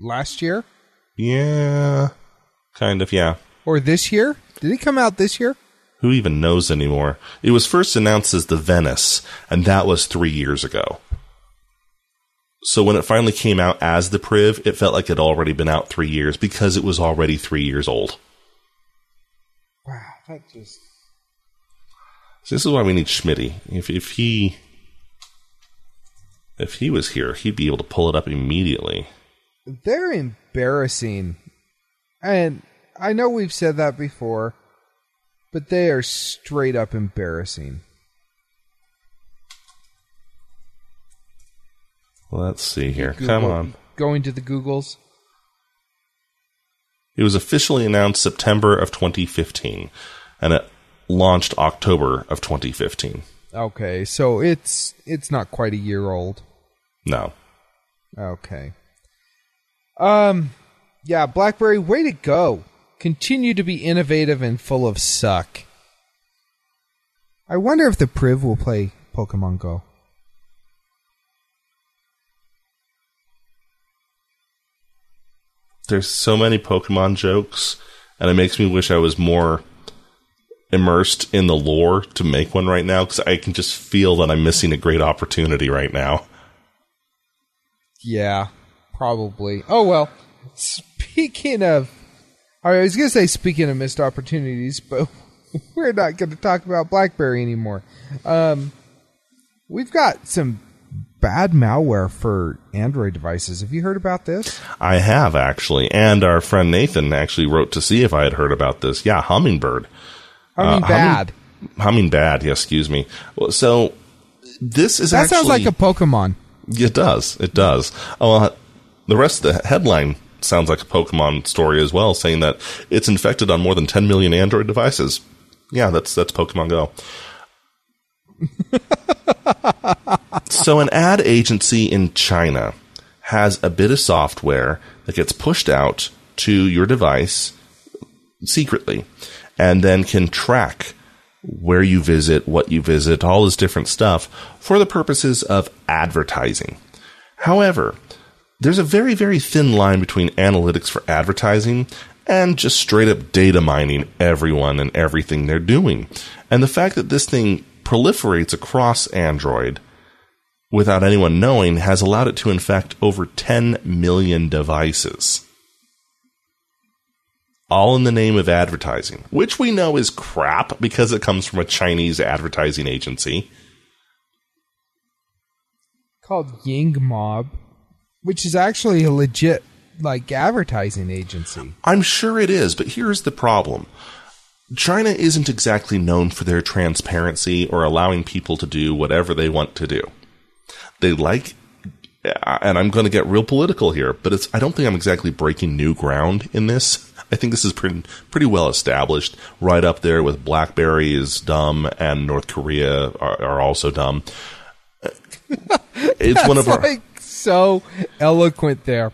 Speaker 3: last year
Speaker 2: Yeah, kind of, yeah.
Speaker 3: or this year. Did it come out this year?
Speaker 2: Who even knows anymore? It was first announced as the Venice, and that was three years ago. So when it finally came out as the Priv, it felt like it had already been out three years because it was already three years old.
Speaker 3: Just
Speaker 2: So this is why we need Schmitty. If if he if he was here, he'd be able to pull it up immediately.
Speaker 3: they're embarrassing. And I know we've said that before, but they are straight up embarrassing.
Speaker 2: Let's see here.
Speaker 3: Google-
Speaker 2: Come on.
Speaker 3: Going to the Googles.
Speaker 2: It was officially announced September of 2015, and it launched October of 2015.
Speaker 3: Okay, so it's it's not quite a year old.
Speaker 2: No.
Speaker 3: Okay. Um yeah, BlackBerry, way to go. Continue to be innovative and full of suck. I wonder if the Priv will play Pokemon Go.
Speaker 2: There's so many Pokemon jokes, and it makes me wish I was more immersed in the lore to make one right now because I can just feel that I'm missing a great opportunity right now.
Speaker 3: Yeah, probably. Oh well. Speaking of, I was gonna say speaking of missed opportunities, but (laughs) we're not going to talk about BlackBerry anymore. Um, we've got some bad malware for Android devices. Have you heard about this?
Speaker 2: I have actually, and our friend Nathan actually wrote to see if I had heard about this. Yeah, Hummingbird.
Speaker 3: I mean,
Speaker 2: Uh,
Speaker 3: bad.
Speaker 2: Humming bad, yes, excuse me. Well, so this is
Speaker 3: that
Speaker 2: actually
Speaker 3: sounds like a Pokemon.
Speaker 2: It does. It does. Oh, well, the rest of the headline sounds like a Pokemon story as well, saying that it's infected on more than 10 million Android devices. Yeah, that's that's Pokemon Go. (laughs) so, an ad agency in China has a bit of software that gets pushed out to your device secretly, and then can track where you visit, what you visit, all this different stuff for the purposes of advertising. However, there's a very, very thin line between analytics for advertising and just straight up data mining everyone and everything they're doing. And the fact that this thing proliferates across Android without anyone knowing has allowed it to infect over 10 million devices. All in the name of advertising, which we know is crap because it comes from a Chinese advertising agency.
Speaker 3: Called Yingmob, which is actually a legit like advertising agency.
Speaker 2: I'm sure it is, but here's the problem. China isn't exactly known for their transparency or allowing people to do whatever they want to do. They like, uh, and I'm going to get real political here, but it's, I don't think I'm exactly breaking new ground in this. I think this is pretty, pretty well established, right up there with BlackBerry is dumb and North Korea are, are also dumb. (laughs)
Speaker 3: It's one of our, like so eloquent there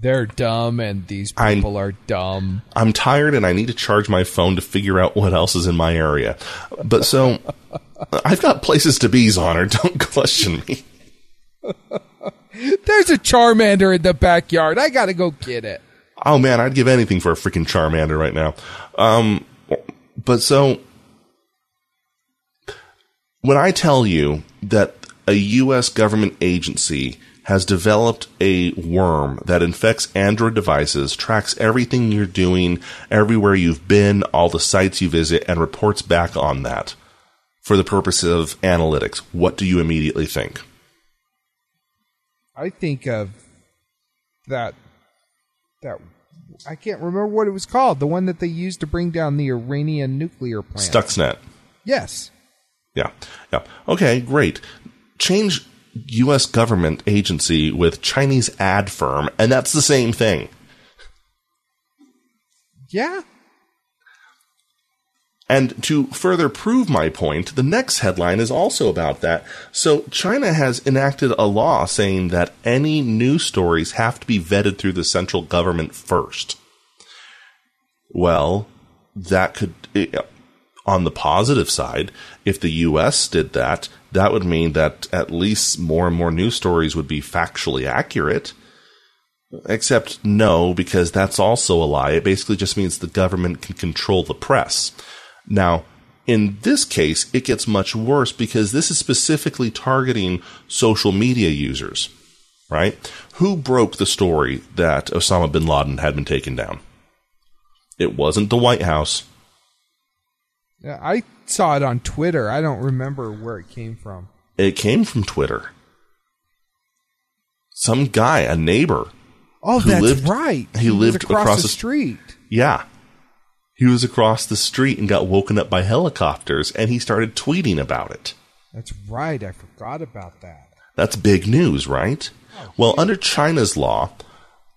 Speaker 3: they're dumb and these people I'm, are dumb.
Speaker 2: I'm tired and I need to charge my phone to figure out what else is in my area. But so (laughs) I've got places to be, Honor. (laughs) Don't question me.
Speaker 3: There's a Charmander in the backyard. I gotta go get it.
Speaker 2: Oh man, I'd give anything for a freaking Charmander right now. Um, but so when I tell you that a U.S. government agency has developed a worm that infects Android devices, tracks everything you're doing, everywhere you've been, all the sites you visit, and reports back on that for the purpose of analytics. What do you immediately think?
Speaker 3: I think of that that I can't remember what it was called. The one that they used to bring down the Iranian nuclear plant.
Speaker 2: Stuxnet.
Speaker 3: Yes.
Speaker 2: Yeah. Yeah. Okay, great. Change U.S. government agency with Chinese ad firm, and that's the same thing.
Speaker 3: Yeah.
Speaker 2: And to further prove my point, the next headline is also about that. So China has enacted a law saying that any news stories have to be vetted through the central government first. Well, that could, eh, on the positive side, if the US did that, that would mean that at least more and more news stories would be factually accurate. Except no, because that's also a lie. It basically just means the government can control the press. Now, in this case, it gets much worse because this is specifically targeting social media users, right? Who broke the story that Osama bin Laden had been taken down? It wasn't the White House.
Speaker 3: I saw it on Twitter. I don't remember where it came from.
Speaker 2: It came from Twitter. Some guy, a neighbor.
Speaker 3: Oh, that's lived, right.
Speaker 2: He, he lived
Speaker 3: across,
Speaker 2: across,
Speaker 3: the street.
Speaker 2: Yeah. He was across the street and got woken up by helicopters, and he started tweeting about it.
Speaker 3: That's right. I forgot about that.
Speaker 2: That's big news, right? Oh, well, under China's law,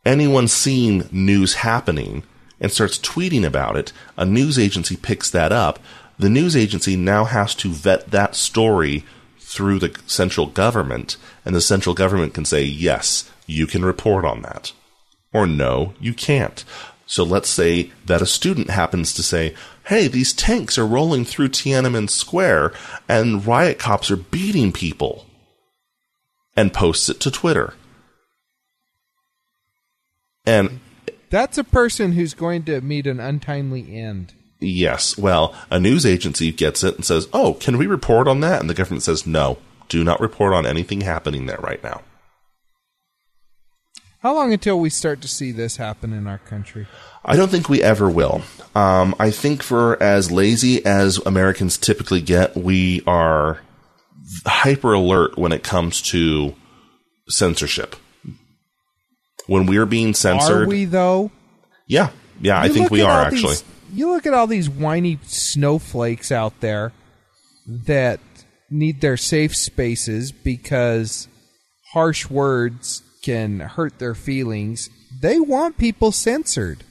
Speaker 2: anyone seeing news happening and starts tweeting about it, a news agency picks that up. The news agency now has to vet that story through the central government, and the central government can say, yes, you can report on that. Or no, you can't. So let's say that a student happens to say, hey, these tanks are rolling through Tiananmen Square and riot cops are beating people, and posts it to Twitter. And
Speaker 3: that's a person who's going to meet an untimely end.
Speaker 2: Yes. Well, a news agency gets it and says, "Oh, can we report on that?" And the government says, "No, do not report on anything happening there right now."
Speaker 3: How long until we start to see this happen in our country?
Speaker 2: I don't think we ever will. Um, I think for as lazy as Americans typically get, we are hyper alert when it comes to censorship when we're being censored.
Speaker 3: Are we though?
Speaker 2: Yeah, yeah, you I think we are actually.
Speaker 3: These, you look at all these whiny snowflakes out there that need their safe spaces because harsh words can hurt their feelings. They want people censored.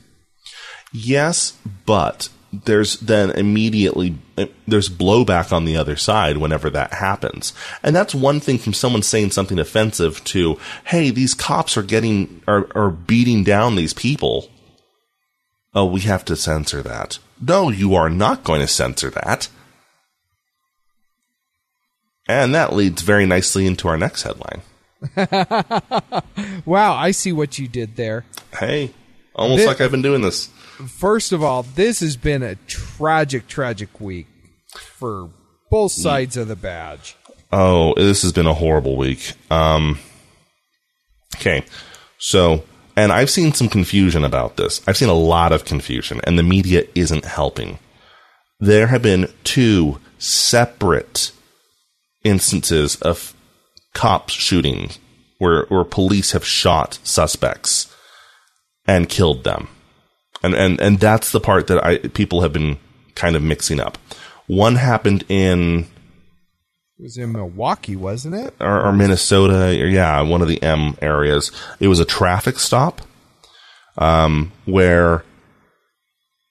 Speaker 2: Yes, but there's then immediately uh, there's blowback on the other side whenever that happens and that's one thing from someone saying something offensive to hey these cops are getting are, are beating down these people oh we have to censor that no you are not going to censor that And that leads very nicely into our next headline. (laughs)
Speaker 3: Wow, I see what you did there.
Speaker 2: Hey, almost
Speaker 3: Thi-
Speaker 2: like I've been doing this.
Speaker 3: First of all, this has been a tragic, tragic week for both sides of the badge.
Speaker 2: Oh, this has been a horrible week. Um, okay, so, and I've seen some confusion about this. I've seen a lot of confusion, and the media isn't helping. There have been two separate instances of cops shooting where, where police have shot suspects and killed them. And, and, and that's the part that I, people have been kind of mixing up. One happened in
Speaker 3: It was in Milwaukee, wasn't it?
Speaker 2: or, or Minnesota, or yeah, one of the M areas. It was a traffic stop um, where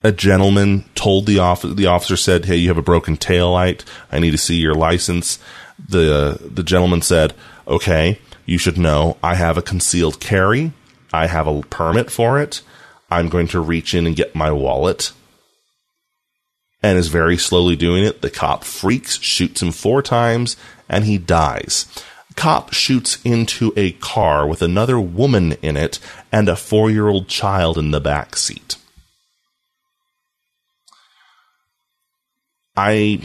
Speaker 2: a gentleman told the officer. The officer said, "Hey, you have a broken tail light. I need to see your license." The uh, The gentleman said, "Okay, you should know. I have a concealed carry. I have a permit for it. I'm going to reach in and get my wallet." and is very slowly doing it. The cop freaks, shoots him four times, and he dies. Cop shoots into a car with another woman in it and a four year old child in the back seat. I.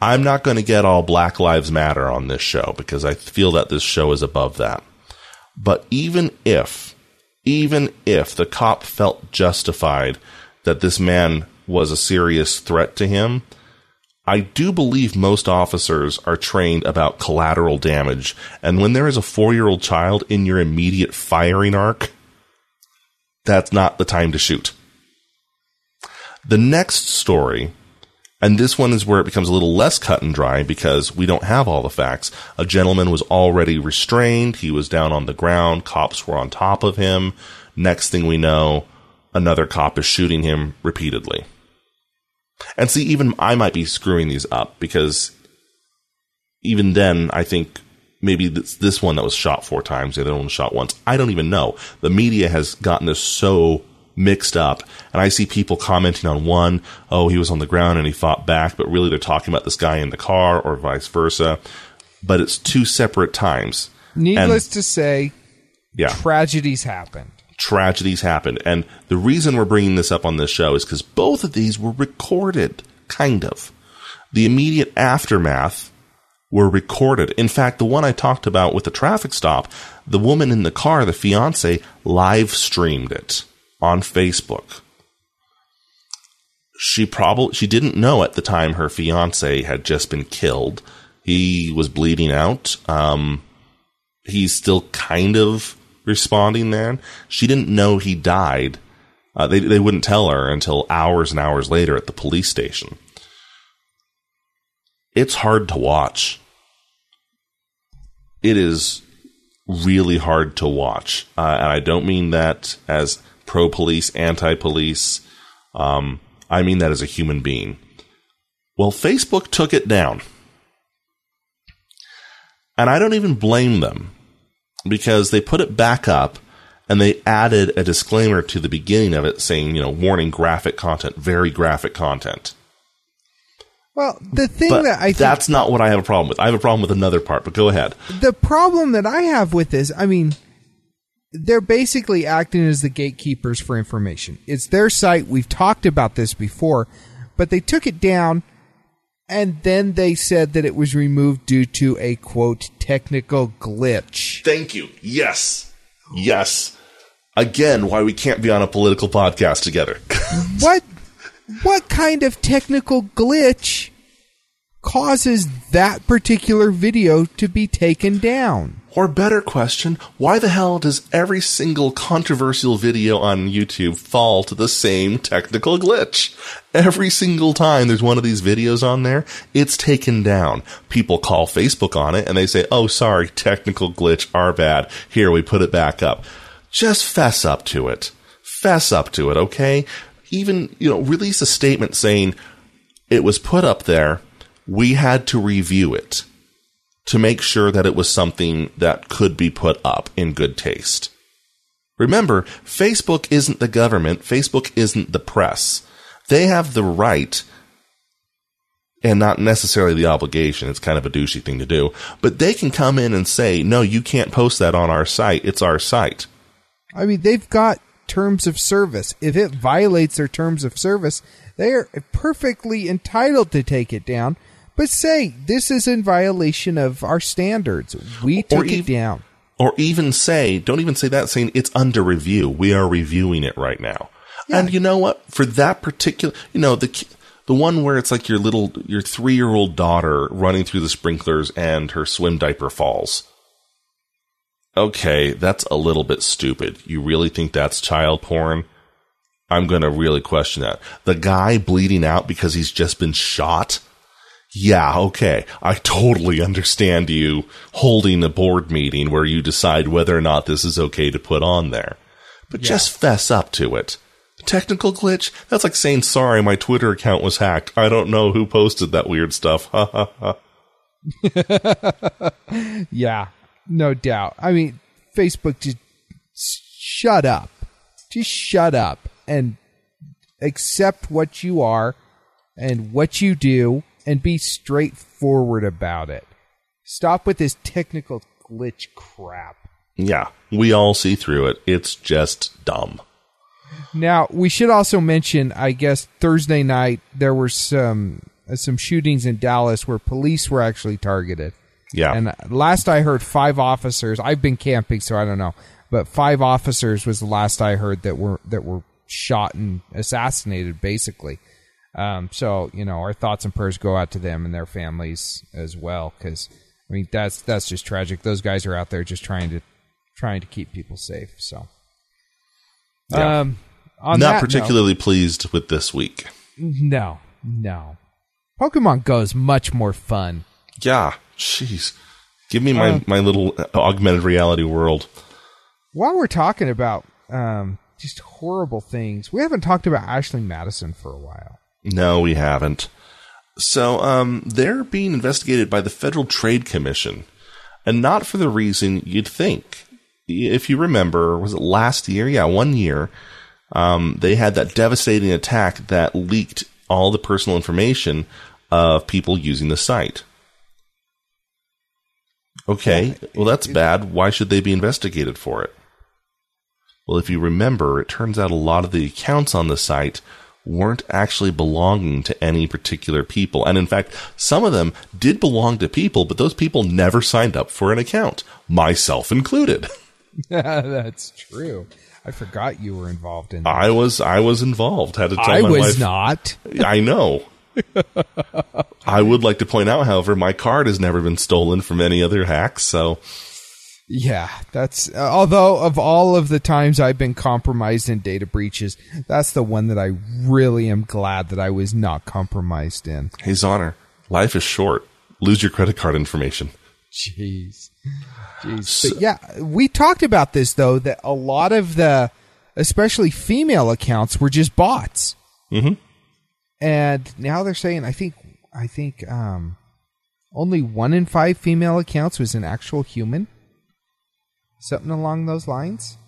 Speaker 2: I'm not going to get all Black Lives Matter on this show because I feel that this show is above that. But even if, even if the cop felt justified that this man was a serious threat to him, I do believe most officers are trained about collateral damage. And when there is a four year old child in your immediate firing arc, that's not the time to shoot. The next story, and this one is where it becomes a little less cut and dry because we don't have all the facts. A gentleman was already restrained. He was down on the ground. Cops were on top of him. Next thing we know, another cop is shooting him repeatedly. And see, even I might be screwing these up because even then, I think maybe this, this one that was shot four times, the other one shot once. I don't even know. The media has gotten this so mixed up, and I see people commenting on one, oh, he was on the ground and he fought back, but really they're talking about this guy in the car or vice versa. But it's two separate times.
Speaker 3: Needless to say,
Speaker 2: Yeah
Speaker 3: tragedies happen.
Speaker 2: tragedies happened. And the reason we're bringing this up on this show is because both of these were recorded, kind of. The immediate aftermath were recorded. In fact, the one I talked about with the traffic stop, the woman in the car, the fiance, live streamed it on Facebook. She probably she didn't know at the time her fiance had just been killed. He was bleeding out. Um, he's still kind of responding then. She didn't know he died. Uh, they, they wouldn't tell her until hours and hours later at the police station. It's hard to watch. It is really hard to watch. Uh, and I don't mean that as pro police, anti police. Um, I mean that as a human being. Well, Facebook took it down. And I don't even blame them because they put it back up and they added a disclaimer to the beginning of it saying, you know, warning graphic content, very graphic content.
Speaker 3: Well, the thing
Speaker 2: But
Speaker 3: that I think
Speaker 2: that's not what I have a problem with. I have a problem with another part, but go ahead.
Speaker 3: the problem that I have with this, I mean, they're basically acting as the gatekeepers for information. It's their site. We've talked about this before, but they took it down and then they said that it was removed due to a quote technical glitch.
Speaker 2: Thank you. Yes. Yes. Again, why we can't be on a political podcast together. (laughs)
Speaker 3: what what kind of technical glitch causes that particular video to be taken down?
Speaker 2: or better question, why the hell does every single controversial video on YouTube fall to the same technical glitch? Every single time there's one of these videos on there, it's taken down. People call Facebook on it and they say, oh, sorry, technical glitch, our bad. Here, we put it back up. Just fess up to it. Fess up to it, okay? Even, you know, release a statement saying it was put up there. We had to review it to make sure that it was something that could be put up in good taste. Remember, Facebook isn't the government, Facebook isn't the press. They have the right and not necessarily the obligation. It's kind of a douchey thing to do, but they can come in and say, no, you can't post that on our site. It's our site.
Speaker 3: I mean, they've got terms of service. If it violates their terms of service, they are perfectly entitled to take it down. But say this is in violation of our standards. We took it down.
Speaker 2: Or even say, don't even say that, saying it's under review. We are reviewing it right now. And you know what? For that particular, you know, the, the one where it's like your little, your three year old daughter running through the sprinklers and her swim diaper falls. Okay, that's a little bit stupid. You really think that's child porn? I'm gonna really question that. The guy bleeding out because he's just been shot? Yeah, okay. I totally understand you holding a board meeting where you decide whether or not this is okay to put on there. But just fess up to it. Technical glitch? That's like saying, sorry, my Twitter account was hacked. I don't know who posted that weird stuff. Ha ha ha.
Speaker 3: Yeah, no doubt. I mean, Facebook just shut up. Just shut up and accept what you are and what you do and be straightforward about it. Stop with this technical glitch crap.
Speaker 2: Yeah, we all see through it. It's just dumb.
Speaker 3: Now, we should also mention, I guess Thursday night there were some uh, some shootings in Dallas where police were actually targeted.
Speaker 2: Yeah.
Speaker 3: And last I heard, five officers. I've been camping, so I don't know, but five officers was the last I heard that were that were shot and assassinated, basically. Um, so you know, our thoughts and prayers go out to them and their families as well, because I mean that's that's just tragic. Those guys are out there just trying to trying to keep people safe. So,
Speaker 2: Yeah.
Speaker 3: um,
Speaker 2: Not
Speaker 3: that
Speaker 2: particularly pleased with this week.
Speaker 3: no, no. Pokemon Go is much more fun.
Speaker 2: Yeah, jeez. Give me my,
Speaker 3: Uh,
Speaker 2: my little augmented reality world.
Speaker 3: While we're talking about um, just horrible things, we haven't talked about Ashley Madison for a while.
Speaker 2: No, we haven't. So, um, they're being investigated by the Federal Trade Commission, and not for the reason you'd think. If you remember, was it last year? Yeah, one year. Um, they had that devastating attack that leaked all the personal information of people using the site. Okay, well, that's bad. Why should they be investigated for it? Well, if you remember, it turns out a lot of the accounts on the site weren't actually belonging to any particular people. And in fact, some of them did belong to people, but those people never signed up for an account, myself included. (laughs) (laughs)
Speaker 3: That's true. I forgot you were involved in that.
Speaker 2: I was I was involved. Had to tell
Speaker 3: I
Speaker 2: my
Speaker 3: was
Speaker 2: wife.
Speaker 3: not. (laughs)
Speaker 2: I know. I would like to point out, however, my card has never been stolen from any other hacks. So
Speaker 3: Yeah, that's uh, although of all of the times I've been compromised in data breaches, that's the one that I really am glad that I was not compromised in.
Speaker 2: hey, Zoner, life is short. Lose your credit card information.
Speaker 3: Jeez. Jeez. But yeah, we talked about this though that a lot of the especially female accounts were just bots.
Speaker 2: Mhm.
Speaker 3: And now they're saying I think I think um only 1 in 5 female accounts was an actual human. Something along those lines?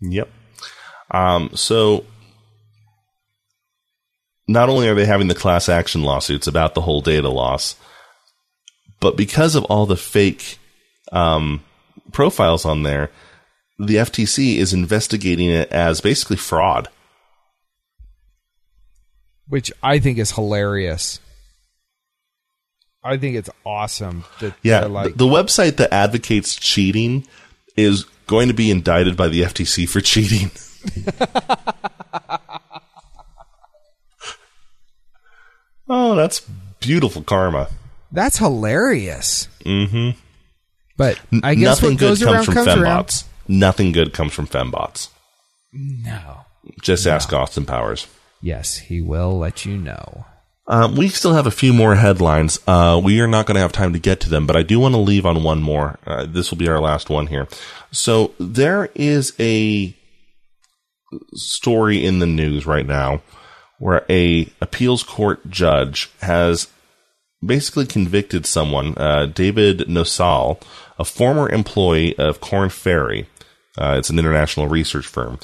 Speaker 2: Yep. Um, so not only are they having the class action lawsuits about the whole data loss, but because of all the fake um, profiles on there, the FTC is investigating it as basically fraud.
Speaker 3: which I think is hilarious. I think it's awesome that
Speaker 2: Yeah,
Speaker 3: like
Speaker 2: the, the website that advocates cheating is going to be indicted by the FTC for cheating. (laughs) oh, that's beautiful karma.
Speaker 3: that's hilarious. Mm-hmm. But I guess
Speaker 2: Nothing
Speaker 3: what
Speaker 2: good
Speaker 3: goes
Speaker 2: comes
Speaker 3: around
Speaker 2: from
Speaker 3: comes around.
Speaker 2: fembots. Nothing good comes from fembots.
Speaker 3: No.
Speaker 2: Just ask Austin Powers.
Speaker 3: Yes, he will let you know.
Speaker 2: Um, we still have a few more headlines. Uh, we are not going to have time to get to them, but I do want to leave on one more. Uh, this will be our last one here. So there is a story in the news right now where a appeals court judge has basically convicted someone, uh, David Nosal, a former employee of Korn Ferry. Uh, it's an international research firm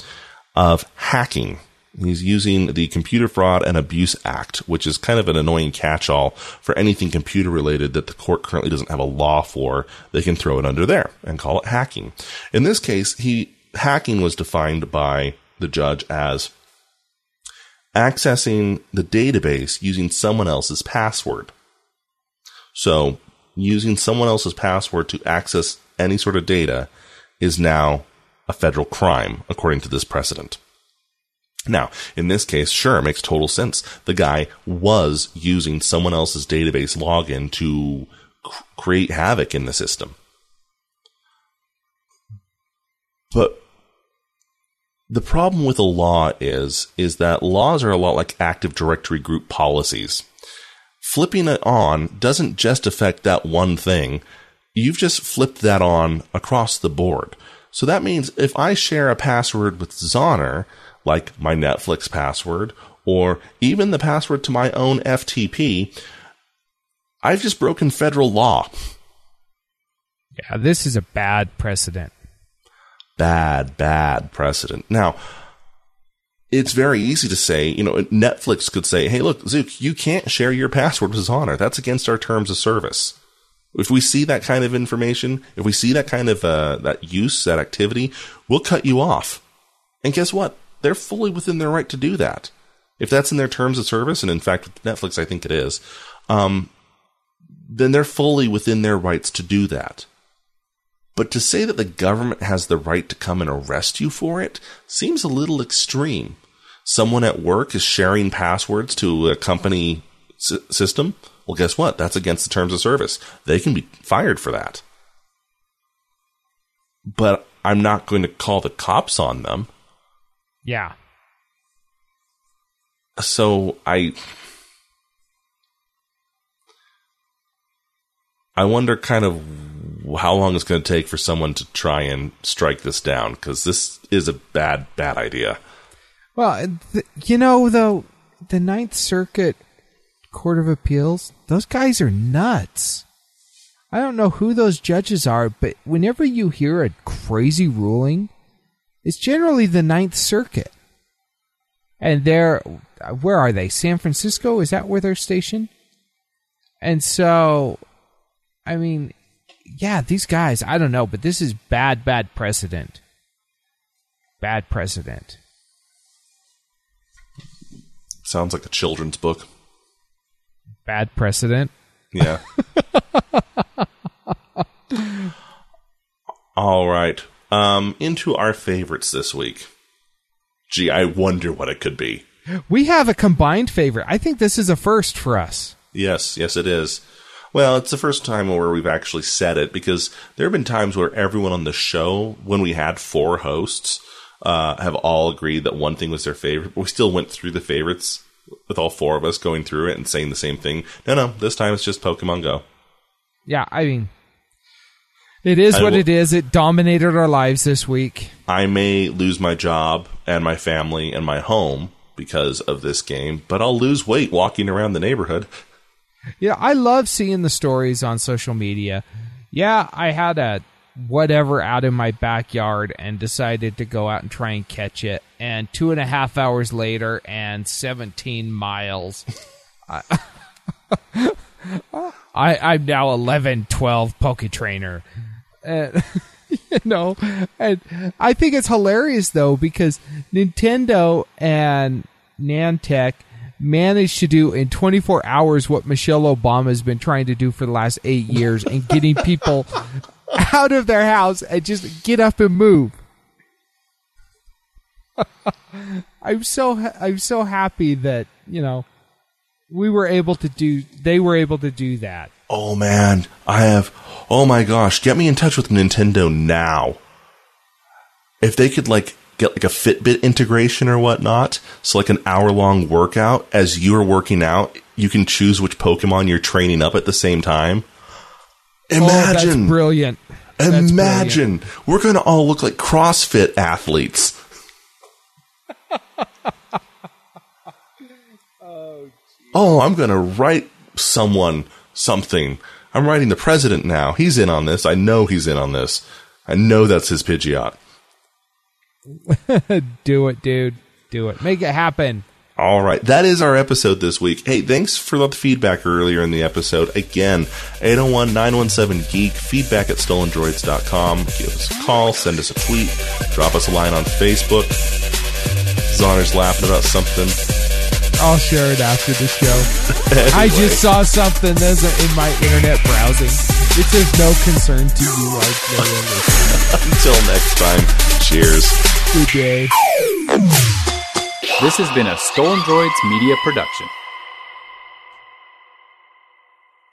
Speaker 2: of hacking He's using the Computer Fraud and Abuse Act, which is kind of an annoying catch-all for anything computer related that the court currently doesn't have a law for. They can throw it under there and call it hacking. In this case, he hacking was defined by the judge as accessing the database using someone else's password. So, using someone else's password to access any sort of data is now a federal crime, according to this precedent. Now, in this case, sure, it makes total sense. The guy was using someone else's database login to create havoc in the system. But the problem with a law is is that laws are a lot like active directory group policies. Flipping it on doesn't just affect that one thing. You've just flipped that on across the board. So that means if I share a password with Zoner, like my Netflix password, or even the password to my own FTP, I've just broken federal law.
Speaker 3: Yeah, this is a bad precedent.
Speaker 2: Bad, bad precedent. Now, it's very easy to say, you know, Netflix could say, hey, look, Zook, you can't share your password with Honor. That's against our terms of service. If we see that kind of information, if we see that kind of uh, that use, that activity, we'll cut you off. And guess what? They're fully within their right to do that. If that's in their terms of service, and in fact with Netflix, I think it is, um, then they're fully within their rights to do that. But to say that the government has the right to come and arrest you for it seems a little extreme. Someone at work is sharing passwords to a company s- system. Well, guess what? That's against the terms of service. They can be fired for that. But I'm not going to call the cops on them.
Speaker 3: Yeah.
Speaker 2: So I I wonder kind of how long it's going to take for someone to try and strike this down because this is a bad bad idea.
Speaker 3: Well, th- you know, though, the Ninth Circuit Court of Appeals, those guys are nuts. I don't know who those judges are, but whenever you hear a crazy ruling, it's generally the Ninth Circuit. And they're, where are they? San Francisco? Is that where they're stationed? And so, I mean, yeah, these guys, I don't know, but this is bad, bad precedent. Bad precedent.
Speaker 2: Sounds like a children's book.
Speaker 3: Bad precedent.
Speaker 2: Yeah. (laughs) All right. Um, into our favorites this week. Gee, I wonder what it could be.
Speaker 3: We have a combined favorite. I think this is a first for us.
Speaker 2: Yes, yes, it is. Well, it's the first time where we've actually said it because there have been times where everyone on the show, when we had four hosts, uh, have all agreed that one thing was their favorite. But we still went through the favorites with all four of us going through it and saying the same thing. No, no, this time it's just Pokemon Go.
Speaker 3: Yeah, I mean, it is
Speaker 2: I
Speaker 3: what
Speaker 2: will-
Speaker 3: it is. It dominated our lives this week.
Speaker 2: I may lose my job and my family and my home because of this game, but I'll lose weight walking around the neighborhood.
Speaker 3: Yeah, I love seeing the stories on social media. Yeah, I had a whatever out in my backyard and decided to go out and try and catch it. And two and a half hours later, and 17 miles. I, (laughs) I'm now 11, 12 Poke Trainer. And, (laughs) you know, and I think it's hilarious though because Nintendo and Niantic managed to do in 24 hours what Michelle Obama has been trying to do for the last eight years and getting (laughs) people out of their house and just get up and move. (laughs) I'm so ha- I'm so happy that you know we were able to do they were able to do that.
Speaker 2: Oh man, I have. Oh my gosh, get me in touch with Nintendo now. If they could like get like a Fitbit integration or whatnot, so like an hour long workout as you're working out, you can choose which Pokemon you're training up at the same time.
Speaker 3: Oh, that's
Speaker 2: Imagine,
Speaker 3: brilliant. That's
Speaker 2: imagine, we're gonna all look like CrossFit athletes. (laughs) Oh, oh, I'm gonna write someone something. I'm writing the president now. He's in on this. I know he's in on this. I know that's his Pidgeot. (laughs)
Speaker 3: Do it, dude. Do it. Make it happen.
Speaker 2: All right. That is our episode this week. Hey, thanks for the feedback earlier in the episode. Again, 801-917-GEEK, feedback at stolendroids.com. Give us a call, send us a tweet, drop us a line on Facebook. Zoner's laughing about something.
Speaker 3: I'll share it after the show. I just saw something that's in my internet browsing. It's of no concern to you, our listeners.
Speaker 2: Until next time, cheers.
Speaker 3: Good day.
Speaker 1: This has been a Stolen Droids Media Production.